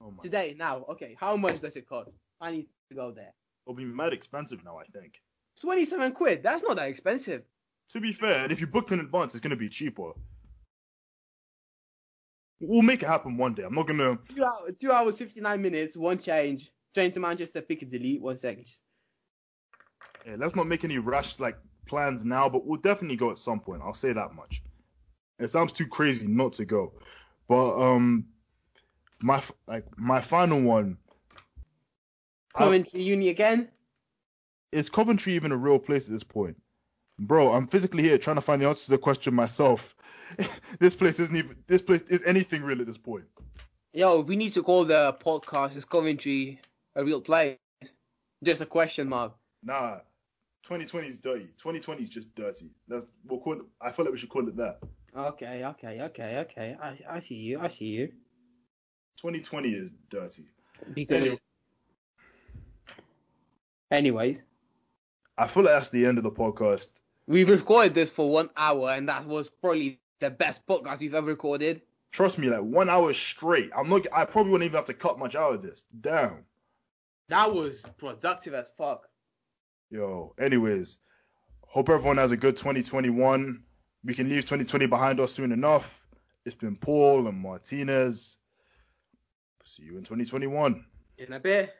Oh my. Today, now, okay, how much does it cost? I need to go there. It'll be mad expensive now, I think. 27 quid. That's not that expensive. To be fair, and if you booked in advance, it's gonna be cheaper. We'll make it happen one day. I'm not gonna. Two, hour, two hours, 59 minutes, one change. Train to Manchester, Pick a Piccadilly, one second. Yeah, let's not make any rash like plans now, but we'll definitely go at some point. I'll say that much. It sounds too crazy not to go, but um, my like my final one I- Coventry Uni again. is Coventry even a real place at this point? Bro, I'm physically here trying to find the answer to the question myself. this place isn't even. This place is anything real at this point. Yo, we need to call the podcast Is Coventry a real place? Just a question mark. Nah, 2020 is dirty. 2020 is just dirty. That's we'll call it. I feel like we should call it that. Okay, okay, okay, okay. I, I see you, I see you. 2020 is dirty. Because Anyway. anyways, I feel like that's the end of the podcast. we've recorded this for one hour and that was probably the best podcast we've ever recorded. Trust me, like one hour straight. I'm not. I probably wouldn't even have to cut much out of this. Damn. That was productive as fuck. Yo. Anyways, hope everyone has a good 2021. We can leave 2020 behind us soon enough. It's been Paul and Martinez. See you in 2021. In a bit.